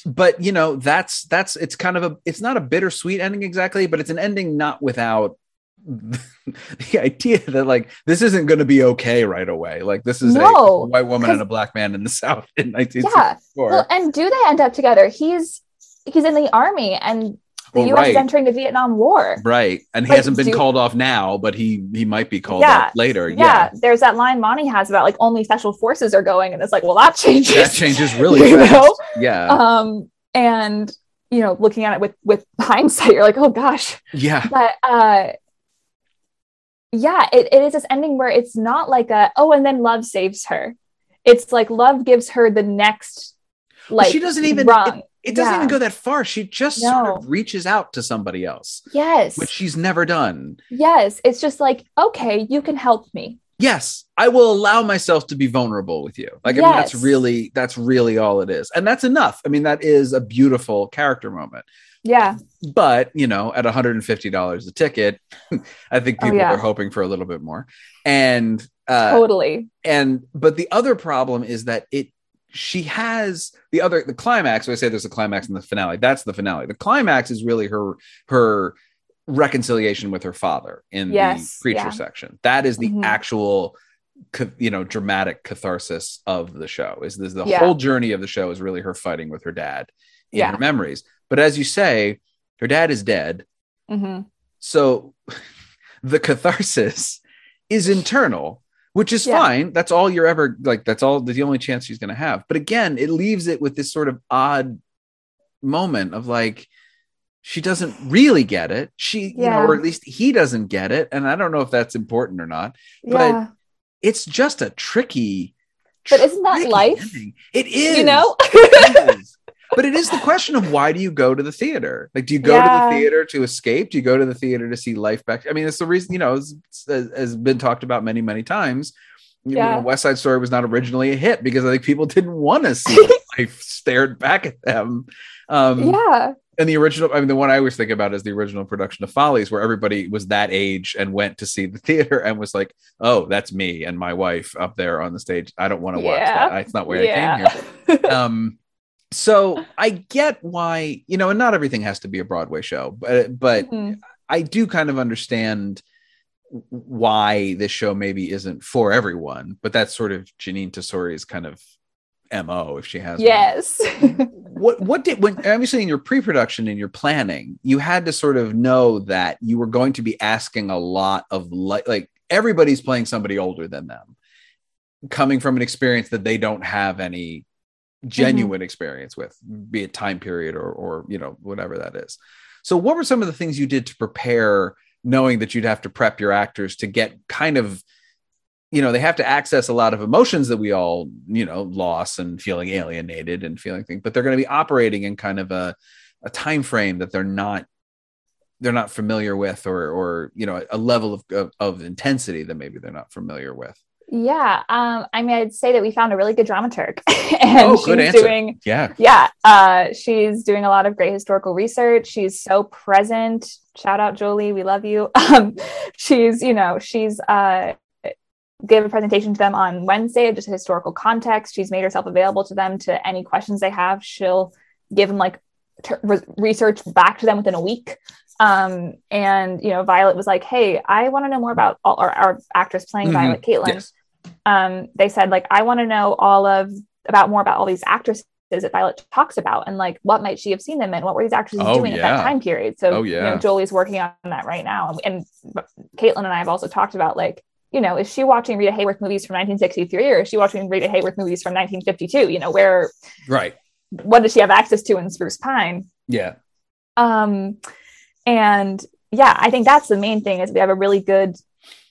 A: but you know, that's that's it's kind of a it's not a bittersweet ending exactly, but it's an ending not without the idea that like this isn't going to be okay right away. Like this is a
B: No,
A: white woman and a black man in the South in
B: Yeah.
A: 1964.
B: Well, and do they end up together? He's he's in the army and the
A: Well,
B: US
A: right.
B: is entering the Vietnam War.
A: Right. And he
B: Like,
A: hasn't been
B: do-
A: called off now, but he he might be called
B: Yeah.
A: off later.
B: Yeah.
A: Yeah.
B: there's that line Monty has about like only special forces are going, and it's like, well, that changes.
A: That changes really
B: You
A: fast.
B: know?
A: Yeah.
B: Um, and you know, looking at it with with hindsight, you're like, oh gosh.
A: yeah.
B: But uh yeah, it, it is this ending where it's not like a oh, and then love saves her. It's like love gives her the next like
A: she doesn't even
B: rung.
A: It doesn't
B: Yeah.
A: even go that far. She just sort of reaches out to somebody else,
B: Yes.
A: which she's never done.
B: yes. It's just like, okay, you can help me.
A: Yes, I will allow myself to be vulnerable with you. Like I mean, that's really that's really all it is, and that's enough. I mean, that is a beautiful character moment.
B: Yeah.
A: But you know, at one hundred and fifty dollars a ticket, I think
B: Oh,
A: people
B: yeah.
A: are hoping for a little bit more. And uh,
B: totally.
A: and but the other problem is that it she has the other the climax so i say there's a climax in the finale that's the finale the climax is really her her reconciliation with her father in
B: Yes,
A: the preacher
B: yeah.
A: section that is the
B: Mhm.
A: actual you know dramatic catharsis of the show is this the
B: Yeah.
A: whole journey of the show is really her fighting with her dad in her memories but as you say her dad is dead
B: hmm
A: so the catharsis is internal, which is
B: Yeah.
A: fine. That's all you're ever like, that's all the only chance she's going to have. But again, it leaves it with this sort of odd moment of like, she doesn't really get it. She, you know, or at least he doesn't get it. And I don't know if that's important or not. But
B: Yeah.
A: It's just a tricky,
B: But isn't that life?
A: ending. It is.
B: You know?
A: Is. But it is the question of why do you go to the theater? Like, do you go
B: Yeah.
A: to the theater to escape? Do you go to the theater to see life back? I mean, it's the reason, you know, it's, it's, has been talked about many, many times. You
B: Yeah.
A: know, West Side Story was not originally a hit because I think people didn't want to see life stared back at them. Um,
B: yeah.
A: and the original, I mean, the one I always think about is the original production of Follies, where everybody was that age and went to see the theater and was like, "Oh, that's me and my wife up there on the stage. I don't want to watch
B: Yeah.
A: that. It's not why I came here." Um, so I get why you know, and not everything has to be a Broadway show, but but
B: Mhm.
A: I do kind of understand why this show maybe isn't for everyone. But that's sort of Jeanine Tesori's kind of mo if she has
B: Yes.
A: what what did when obviously in your pre-production and your planning you had to sort of know that you were going to be asking a lot of like like everybody's playing somebody older than them coming from an experience that they don't have any Mm-hmm. genuine experience with be it time period or or you know whatever that is. So what were some of the things you did to prepare knowing that you'd have to prep your actors to get kind of you know they have to access a lot of emotions that we all you know loss and feeling alienated and feeling things but they're going to be operating in kind of a a time frame that they're not they're not familiar with or or you know a level of of, of intensity that maybe they're not familiar with
B: yeah. Um, I mean, I'd say that we found a really good dramaturg and
A: Oh,
B: she's
A: answer.
B: doing
A: yeah
B: yeah uh she's doing a lot of great historical research she's so present shout out jolie we love you um she's you know she's uh gave a presentation to them on wednesday just a historical context she's made herself available to them to any questions they have she'll give them like t- re- research back to them within a week um and you know violet was like hey i want to know more about all our, our actress playing
A: Mhm.
B: violet caitlin
A: Yes.
B: Um they said like i want to know all of about more about all these actresses that Violet talks about and like what might she have seen them in? What were these actresses
A: Oh,
B: doing at that time period? So
A: Oh,
B: you know, Jolie's working on that right now. And Caitlin and I have also talked about like, you know, is she watching Rita Hayworth movies from 1963 or is she watching Rita Hayworth movies from 1952? You know, where
A: right
B: what does she have access to in Spruce Pine?
A: yeah
B: Um, and yeah, I think that's the main thing is we have a really good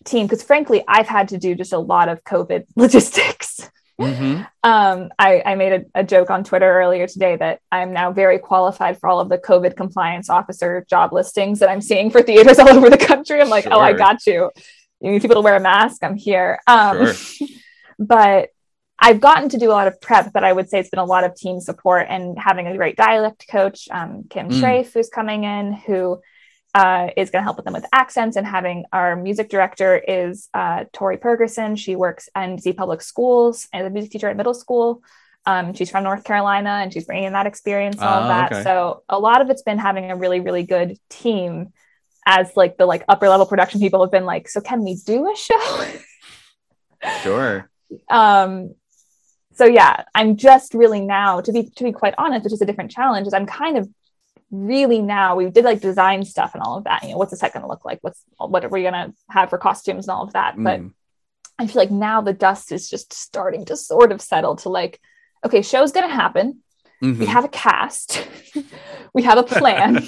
B: team because frankly, I've had to do just a lot of COVID logistics.
A: Mhm.
B: um, I, I made a, a joke on Twitter earlier today that I'm now very qualified for all of the COVID compliance officer job listings that I'm seeing for theaters all over the country. I'm like, oh, I got you. You need people to wear a mask. I'm here. Um,
A: Sure.
B: but I've gotten to do a lot of prep, but I would say it's been a lot of team support and having a great dialect coach, um, Kim
A: Mm.
B: Schrafe, who's coming in, who uh, is going to help with them with accents, and having our music director is uh, Tori Pergerson. She works in DC Public Schools as a music teacher at middle school. Um, she's from North Carolina, and she's bringing that experience, and all of
A: Ah,
B: that.
A: okay.
B: So a lot of it's been having a really, really good team. As like the like upper level production people have been like, so can we do a show?
A: Sure.
B: um so yeah i'm just really now to be to be quite honest which is a different challenge is i'm kind of really now we did like design stuff and all of that you know what's the set going to look like what's what are we going to have for costumes and all of that but
A: Mm.
B: i feel like now the dust is just starting to sort of settle to like okay show's going to happen we
A: Mhm.
B: have a cast we have a plan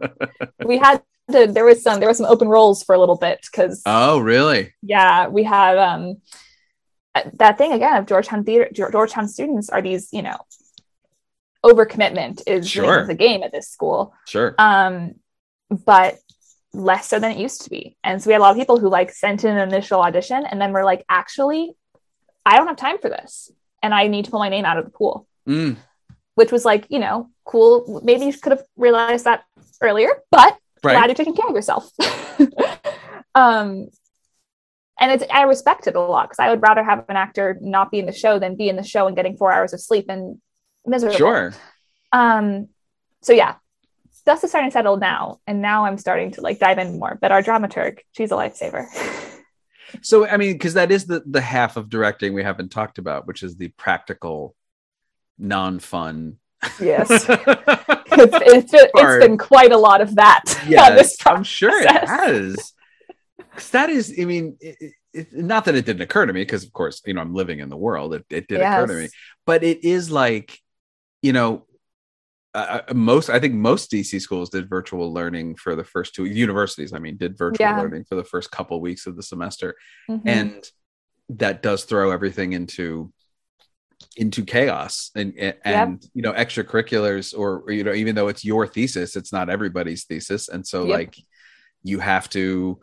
B: we had to, there was some there was some open roles for a little bit because
A: oh, really?
B: yeah we had um that thing again of georgetown theater georgetown students are these you know overcommitment is the
A: Sure.
B: the game at this school
A: Sure.
B: um but less so than it used to be and so we had a lot of people who like sent in an initial audition and then were like actually i don't have time for this and i need to pull my name out of the pool
A: Mm.
B: which was like you know cool maybe you could have realized that earlier but glad you're taking care of yourself. um, and it's I respect it a lot because I would rather have an actor not be in the show than be in the show and getting four hours of sleep and miserable.
A: Sure.
B: Um, so yeah, dust is starting to settle now, and now I'm starting to like dive in more. But our dramaturg, she's a lifesaver.
A: So, I mean, because that is the the half of directing we haven't talked about, which is the practical, non-fun.
B: yes, it's, it's, been,
A: Part.
B: it's been quite a lot of that.
A: Yes, I'm sure it has. that is, I mean, it, it, not that it didn't occur to me, because of course, you know, I'm living in the world. It, it did occur to me, but it is like, you know, uh, most I think most DC schools did virtual learning for the first two universities. I mean, did virtual
B: Yeah.
A: learning for the first couple weeks of the semester,
B: Mhm.
A: and that does throw everything into into chaos and and, and, you know extracurriculars or, or, you know even though it's your thesis it's not everybody's thesis and so
B: Yep.
A: like you have to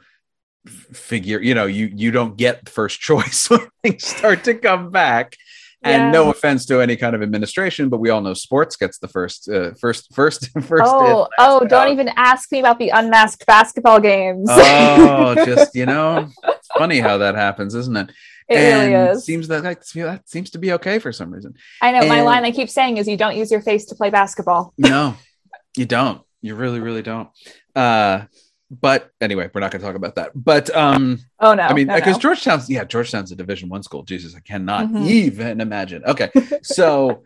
A: figure you know you you don't get first choice when things start to come back and
B: Yeah.
A: no offense to any kind of administration but we all know sports gets the first uh, first first first
B: oh, oh, don't
A: out.
B: even ask me about the unmasked basketball games.
A: oh just you know it's funny how that happens isn't it
B: it
A: and
B: really is.
A: seems that like that seems to be okay for some reason
B: I know my line I keep saying is you don't use your face to play basketball.
A: no you don't you really really don't uh but anyway we're not going to talk about that but um
B: Oh no.
A: i mean because
B: no.
A: georgetown's yeah georgetown's a division one school jesus i cannot
B: Mhm.
A: even imagine okay so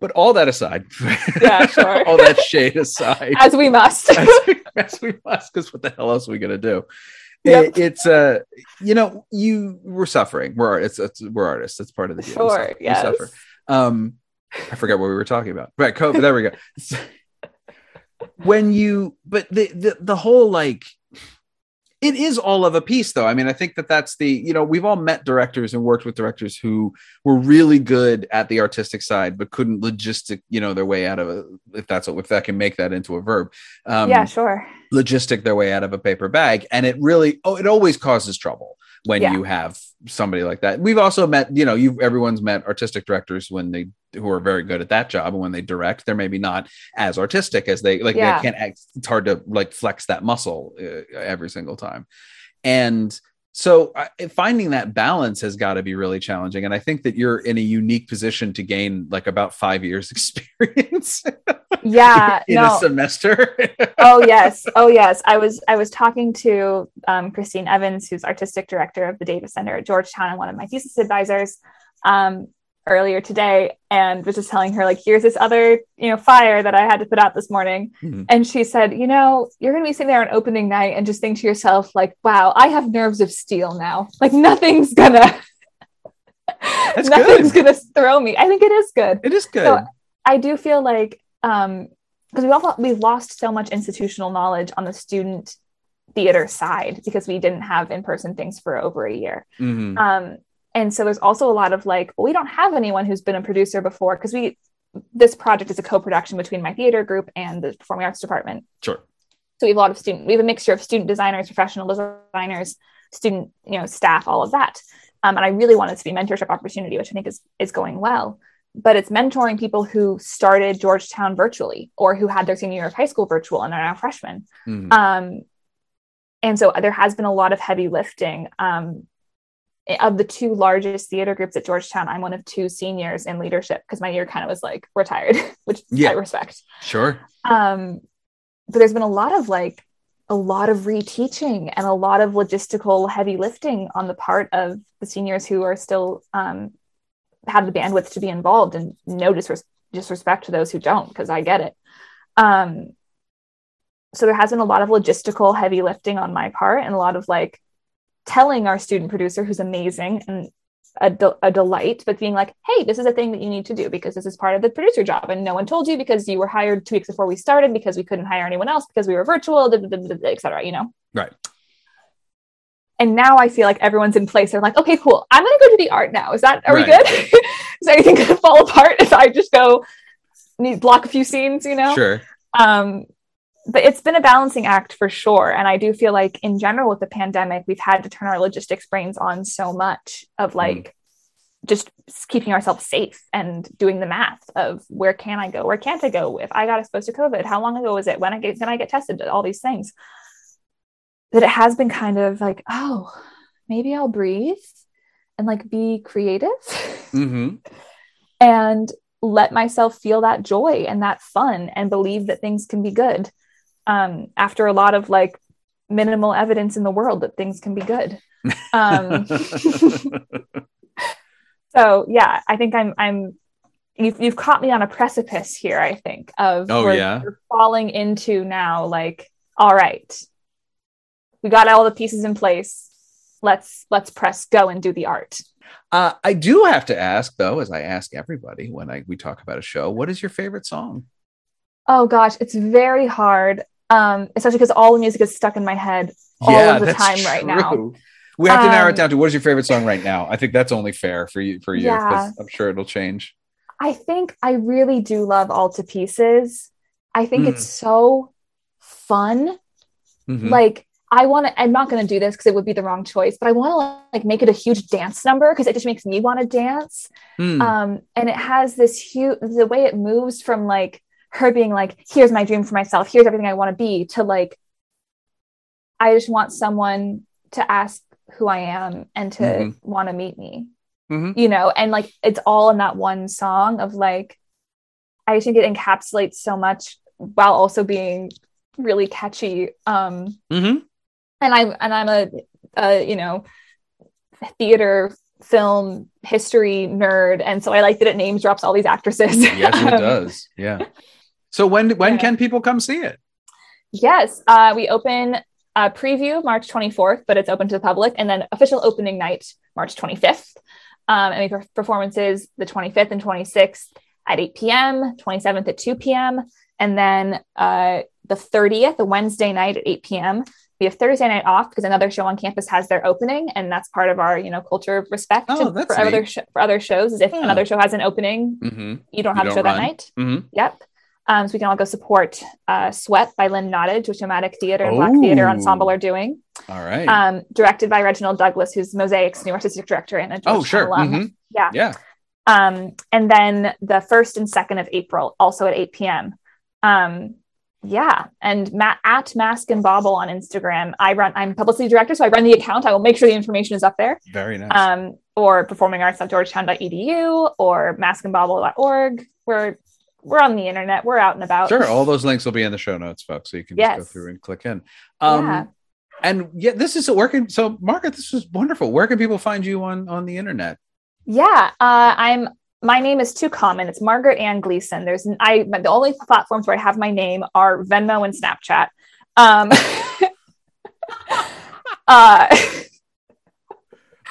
A: but all that aside
B: Yeah, sure.
A: all that shade aside
B: as we must.
A: as we, as we must because what the hell else are we going to do
B: Yep.
A: It- it's uh you know you we're suffering we're artists it's, we're artists that's part of the deal We
B: Sure,
A: suffer. We
B: yes.
A: suffer. um i forget what we were talking about right covid there we go when you but the, the the whole like it is all of a piece though i mean i think that that's the you know we've all met directors and worked with directors who were really good at the artistic side but couldn't logistic you know their way out of a if that's what if that can make that into a verb um
B: yeah, sure.
A: logistic their way out of a paper bag and it really oh it always causes trouble when
B: Yeah.
A: you have somebody like that we've also met you know you everyone's met artistic directors when they who are very good at that job and when they direct they're maybe not as artistic as they like
B: Yeah.
A: they can't act, it's hard to like flex that muscle uh, every single time. And so I, finding that balance has got to be really challenging and i think that you're in a unique position to gain like about five years experience
B: Yeah,
A: in a semester.
B: Oh yes, oh yes. I was I was talking to um, Christine Evans, who's artistic director of the Davis Center at Georgetown and one of my thesis advisors, um, earlier today, and was just telling her like, here's this other you know fire that I had to put out this morning,
A: Mhm.
B: and she said, you know, you're gonna be sitting there on opening night and just think to yourself like, wow, I have nerves of steel now. Like nothing's gonna. Nothing's
A: good.
B: gonna throw me. I think it is good.
A: It is good.
B: So I do feel like um because we all we've lost so much institutional knowledge on the student theater side because we didn't have in-person things for over a year.
A: Mhm.
B: Um and so there's also a lot of like, well, we don't have anyone who's been a producer before because we this project is a co-production between my theater group and the performing arts department.
A: Sure.
B: So we have a lot of student, we have a mixture of student designers, professional designers, student, you know, staff, all of that. Um, and I really want it to be mentorship opportunity, which I think is is going well. But it's mentoring people who started Georgetown virtually or who had their senior year of high school virtual and are now freshmen.
A: Mhm.
B: Um, and so there has been a lot of heavy lifting. Um, of the two largest theater groups at Georgetown, I'm one of two seniors in leadership because my year kind of was like retired, which
A: Yeah.
B: I respect.
A: Sure.
B: Um, but there's been a lot of like a lot of reteaching and a lot of logistical heavy lifting on the part of the seniors who are still um, have the bandwidth to be involved and no disres- disrespect to those who don't because i get it um, so there has been a lot of logistical heavy lifting on my part and a lot of like telling our student producer who's amazing and a, a delight but being like hey this is a thing that you need to do because this is part of the producer job and no one told you because you were hired two weeks before we started because we couldn't hire anyone else because we were virtual etc you know
A: Right.
B: and now I feel like everyone's in place. They're like, okay, cool. I'm gonna go to the art now. Is that are we good? Is anything gonna fall apart if I just go need block a few scenes, you know?
A: Sure.
B: Um, but it's been a balancing act for sure. And I do feel like in general with the pandemic, we've had to turn our logistics brains on so much of like just keeping ourselves safe and doing the math of where can I go, where can't I go? If I got exposed to COVID, how long ago was it? When I get when I get tested? All these things. That it has been kind of like, oh, maybe I'll breathe and like be creative
A: hmm
B: and let myself feel that joy and that fun and believe that things can be good um, after a lot of like minimal evidence in the world that things can be good um, so yeah i think i'm i'm you've, you've caught me on a precipice here i think of
A: Oh, yeah?
B: falling into now like all right we got all the pieces in place let's let's press go and do the art
A: Uh, I do have to ask though, as I ask everybody when I we talk about a show, what is your favorite song?
B: Oh gosh, it's very hard. Um, especially because all the music is stuck in my head all of the time right now.
A: We have to narrow it
B: Um,
A: down to what is your favorite song right now. I think that's only fair for you for you
B: Yeah.
A: I'm sure it'll change.
B: I think I really do love All to Pieces. I think
A: Mm.
B: it's so fun.
A: Mhm.
B: Like I want to. I'm not going to do this because it would be the wrong choice, but I want to like make it a huge dance number because it just makes me want to dance.
A: Hmm.
B: um and it has this huge the way it moves from like her being like here's my dream for myself here's everything i want to be to like i just want someone to ask who i am and to
A: Mhm.
B: want to meet me
A: Mhm.
B: you know and like it's all in that one song of like i just think it encapsulates so much while also being really catchy um
A: Mhm.
B: and I'm and I'm a, a you know theater film history nerd, and so I like that it names drops all these actresses.
A: Yes, it
B: Um,
A: does. Yeah. So when when
B: Yeah.
A: can people come see it?
B: Yes, uh, we open a preview March 24th, but it's open to the public, and then official opening night March 25th. Um, and we performances the 25th and 26th at 8 p.m., 27th at 2 p.m., and then uh, the 30th, a Wednesday night at 8 p.m. We have Thursday night off because another show on campus has their opening, and that's part of our, you know, culture of respect
A: Oh,
B: for other sh- for other shows. Is if
A: Yeah.
B: another show has an opening,
A: Mm-hmm.
B: you don't have a
A: don't
B: show that night.
A: Mm-hmm.
B: Yep. Um, so we can all go support uh, Sweat by Lynn Nottage, which Nomadic Theater and Black Theater
A: Oh.
B: Ensemble are doing.
A: All right.
B: Um, directed by Reginald Douglas, who's Mosaic's new artistic director and a
A: oh,
B: Georgetown
A: sure.
B: alum.
A: Mhm.
B: Yeah.
A: Yeah.
B: Um, and then the first and second of April, also at 8 p.m. Um, yeah, and ma- at Mask and Bauble on Instagram. I run. I'm publicity director, so I run the account. I will make sure the information is up there.
A: Very nice.
B: Um, or performingarts.georgetown.edu or maskandbauble.org. We're we're on the internet. We're out and about.
A: Sure, all those links will be in the show notes, folks, so you can just go through and click in. Um,
B: Yeah.
A: And yeah, this is working. So, Margaret, this was wonderful. Where can people find you on on the internet?
B: Yeah, uh, I'm. My name is too common. It's Margaret Ann Gleason. There's I. The only platforms where I have my name are Venmo and Snapchat. Um, uh,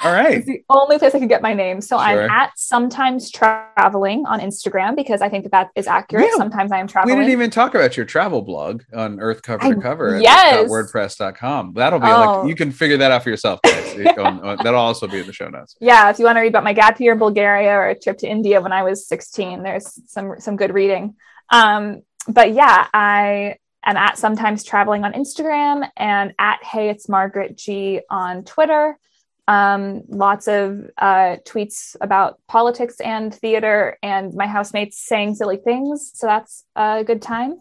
A: All right.
B: It's the only place I could get my name. So
A: Sure.
B: I'm at sometimes traveling on Instagram because I think that that is accurate.
A: Yeah.
B: Sometimes I am traveling.
A: We didn't even talk about your travel blog on Earth Cover
B: I-
A: to Cover at
B: yes.
A: WordPress.com. That'll be
B: Oh.
A: like you can figure that out for yourself, guys. On- that'll also be in the show notes.
B: yeah, if you want to read about my gap year in Bulgaria or a trip to India when I was 16, there's some some good reading. Um, but yeah, I am at sometimes traveling on Instagram and at Hey It's Margaret G on Twitter. Um, lots of uh, tweets about politics and theater, and my housemates saying silly things, so that's a good time.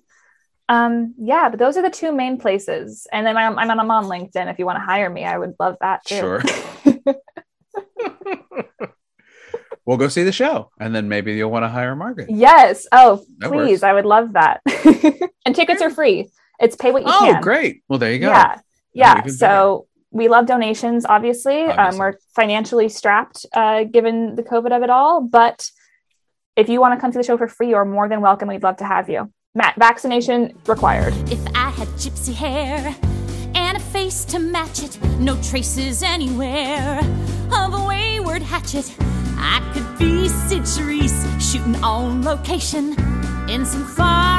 B: Um, yeah, but those are the two main places. And then I'm, I'm, I'm on LinkedIn. If you want to hire me, I would love that too.
A: Sure. we'll go see the show, and then maybe you'll want to hire Margaret.
B: Yes. Oh,
A: That
B: please.
A: works.
B: I would love that. and tickets are free. It's pay what you
A: Oh,
B: can.
A: Oh, great! Well, there you go.
B: Yeah. Yeah. So we love donations, obviously. Um, we're financially strapped uh, given the COVID of it all. But if you want to come to the show for free, you're more than welcome. We'd love to have you. Matt, vaccination required.
C: If I had gypsy hair and a face to match it, no traces anywhere of a wayward hatchet, I could be Cyd Charisse shooting on location in some far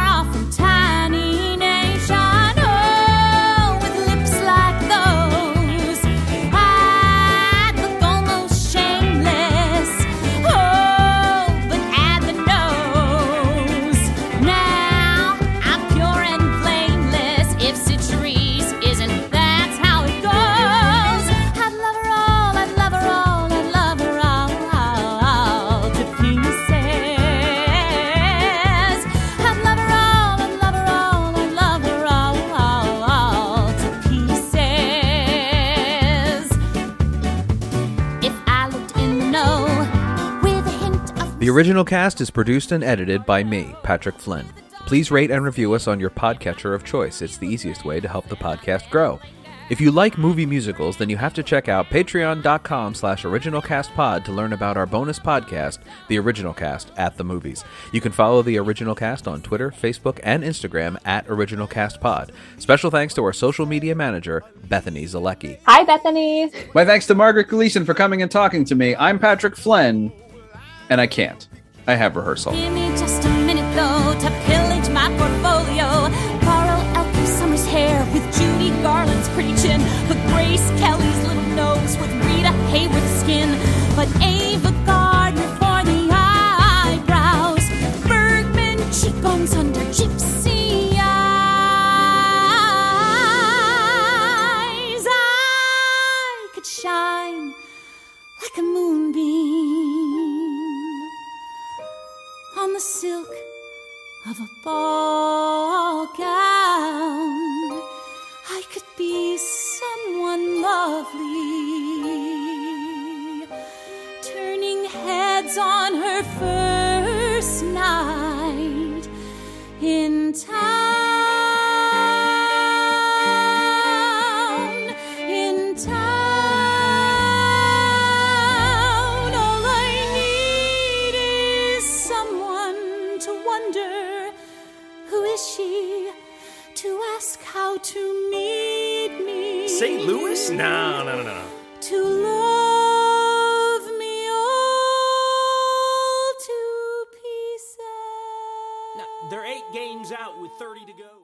C: The
A: original cast is produced and edited by me, Patrick Flynn. Please rate and review us on your podcatcher of choice. It's the easiest way to help the podcast grow. If you like movie musicals, then you have to check out patreon.com slash originalcastpod to learn about our bonus podcast, The Original Cast at the Movies. You can follow The Original Cast on Twitter, Facebook, and Instagram at OriginalCastPod. Special thanks to our social media manager, Bethany Zalecki.
B: Hi, Bethany.
A: My thanks to Margaret Gleason for coming and talking to me. I'm Patrick Flynn, and I can't. I have rehearsal.
C: Give me just a minute though to pillage my portfolio. Borrow Elke Sommer's hair with Judy Garland's pretty chin. Put Grace Kelly's little nose with Rita Hayworth's skin. But Ava Gardner for the eyebrows. Bergman cheekbones under gypsy eyes. I could shine like a moonbeam on the silk of a ball gown. I could be someone lovely, turning heads on her first night in town. Is she to ask how to meet me.
E: St. Louis? No, no, no, no.
C: To love me all to pieces.
E: They're eight games out with 30 to go.